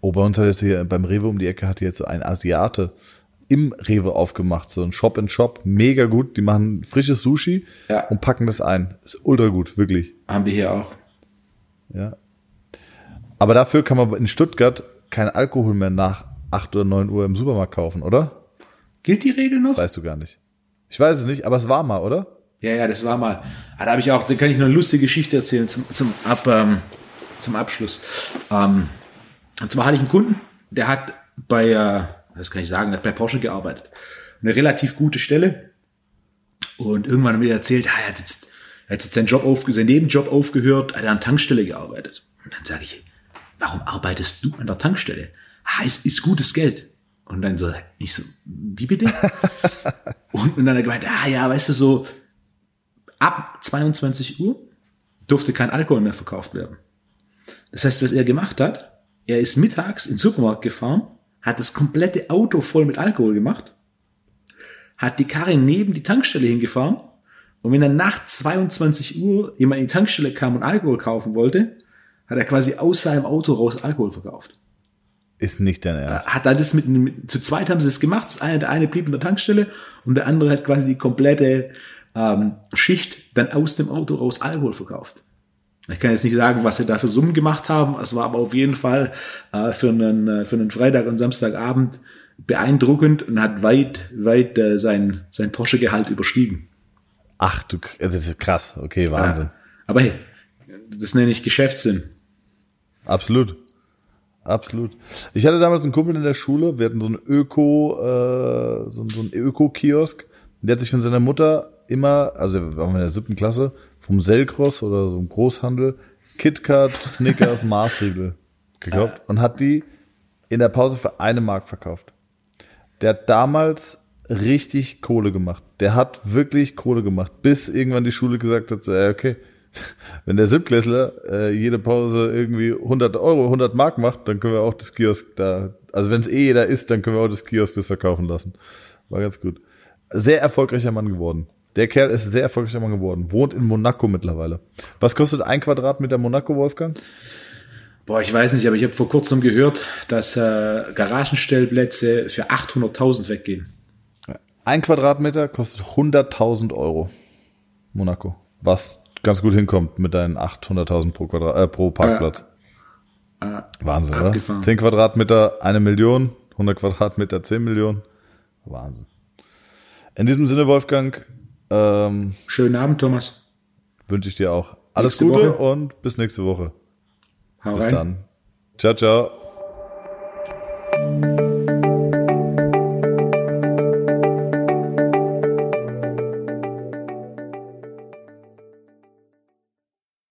Oh, bei uns hat jetzt hier beim Rewe um die Ecke hatte jetzt so ein Asiate im Rewe aufgemacht, so ein Shop in Shop, mega gut. Die machen frisches Sushi ja. und packen das ein. Ist ultra gut, wirklich. Haben wir hier auch. Ja. Aber dafür kann man in Stuttgart kein Alkohol mehr nach 8 oder 9 Uhr im Supermarkt kaufen, oder? Gilt die Regel noch? Das weißt du gar nicht. Ich weiß es nicht, aber es war mal, oder? Ja, ja, das war mal. Ah, da habe ich auch, da kann ich noch eine lustige Geschichte erzählen zum, zum, Ab, ähm, zum Abschluss. Ähm, und zwar hatte ich einen Kunden, der hat bei, äh, das kann ich sagen, hat bei Porsche gearbeitet. Eine relativ gute Stelle. Und irgendwann hat er erzählt, ah, er hat jetzt, er hat jetzt seinen Job auf, seinen Nebenjob aufgehört, hat er an Tankstelle gearbeitet. Und dann sage ich, warum arbeitest du an der Tankstelle? Ah, es ist gutes Geld. Und dann so, ich so, wie bitte? *laughs* und, und dann hat er gemeint, ah ja, weißt du, so ab 22 Uhr durfte kein Alkohol mehr verkauft werden. Das heißt, was er gemacht hat, er ist mittags in den Supermarkt gefahren, hat das komplette Auto voll mit Alkohol gemacht, hat die Karre neben die Tankstelle hingefahren und wenn er nach 22 Uhr jemand in die Tankstelle kam und Alkohol kaufen wollte, hat er quasi aus seinem Auto raus Alkohol verkauft. Ist nicht dein Ernst. Hat er das mit, mit zu zweit haben sie es gemacht. Das eine, der eine blieb in der Tankstelle und der andere hat quasi die komplette ähm, Schicht dann aus dem Auto raus Alkohol verkauft. Ich kann jetzt nicht sagen, was sie da für Summen gemacht haben. Es war aber auf jeden Fall äh, für, einen, äh, für einen Freitag und Samstagabend beeindruckend und hat weit, weit äh, sein, sein Porsche-Gehalt überstiegen. Ach du, das ist krass. Okay, Wahnsinn. Ja, aber hey, das nenne ich Geschäftssinn. Absolut. Absolut. Ich hatte damals einen Kumpel in der Schule, wir hatten so einen Öko, äh, so, so einen Öko-Kiosk. Der hat sich von seiner Mutter immer, also wir waren in der siebten Klasse, vom Selkross oder so einem Großhandel KitKat, Snickers, *laughs* Maßriegel gekauft und hat die in der Pause für eine Mark verkauft. Der hat damals richtig Kohle gemacht. Der hat wirklich Kohle gemacht, bis irgendwann die Schule gesagt hat, so, okay, *laughs* wenn der Siebtklässler äh, jede Pause irgendwie 100 Euro, 100 Mark macht, dann können wir auch das Kiosk da, also wenn es eh jeder ist, dann können wir auch das Kiosk das verkaufen lassen. War ganz gut. Sehr erfolgreicher Mann geworden. Der Kerl ist sehr erfolgreicher Mann geworden. Wohnt in Monaco mittlerweile. Was kostet ein Quadratmeter Monaco, Wolfgang? Boah, ich weiß nicht, aber ich habe vor kurzem gehört, dass äh, Garagenstellplätze für 800.000 weggehen. Ein Quadratmeter kostet 100.000 Euro. Monaco. Was ganz gut hinkommt mit deinen 800.000 pro, Quadrat, äh, pro Parkplatz. Äh, äh, Wahnsinn, abgefahren. oder? 10 Quadratmeter, eine Million. 100 Quadratmeter, 10 Millionen. Wahnsinn. In diesem Sinne, Wolfgang. Ähm, Schönen Abend, Thomas. Wünsche ich dir auch. Alles nächste Gute Woche. und bis nächste Woche. Hau bis rein. dann. Ciao, ciao.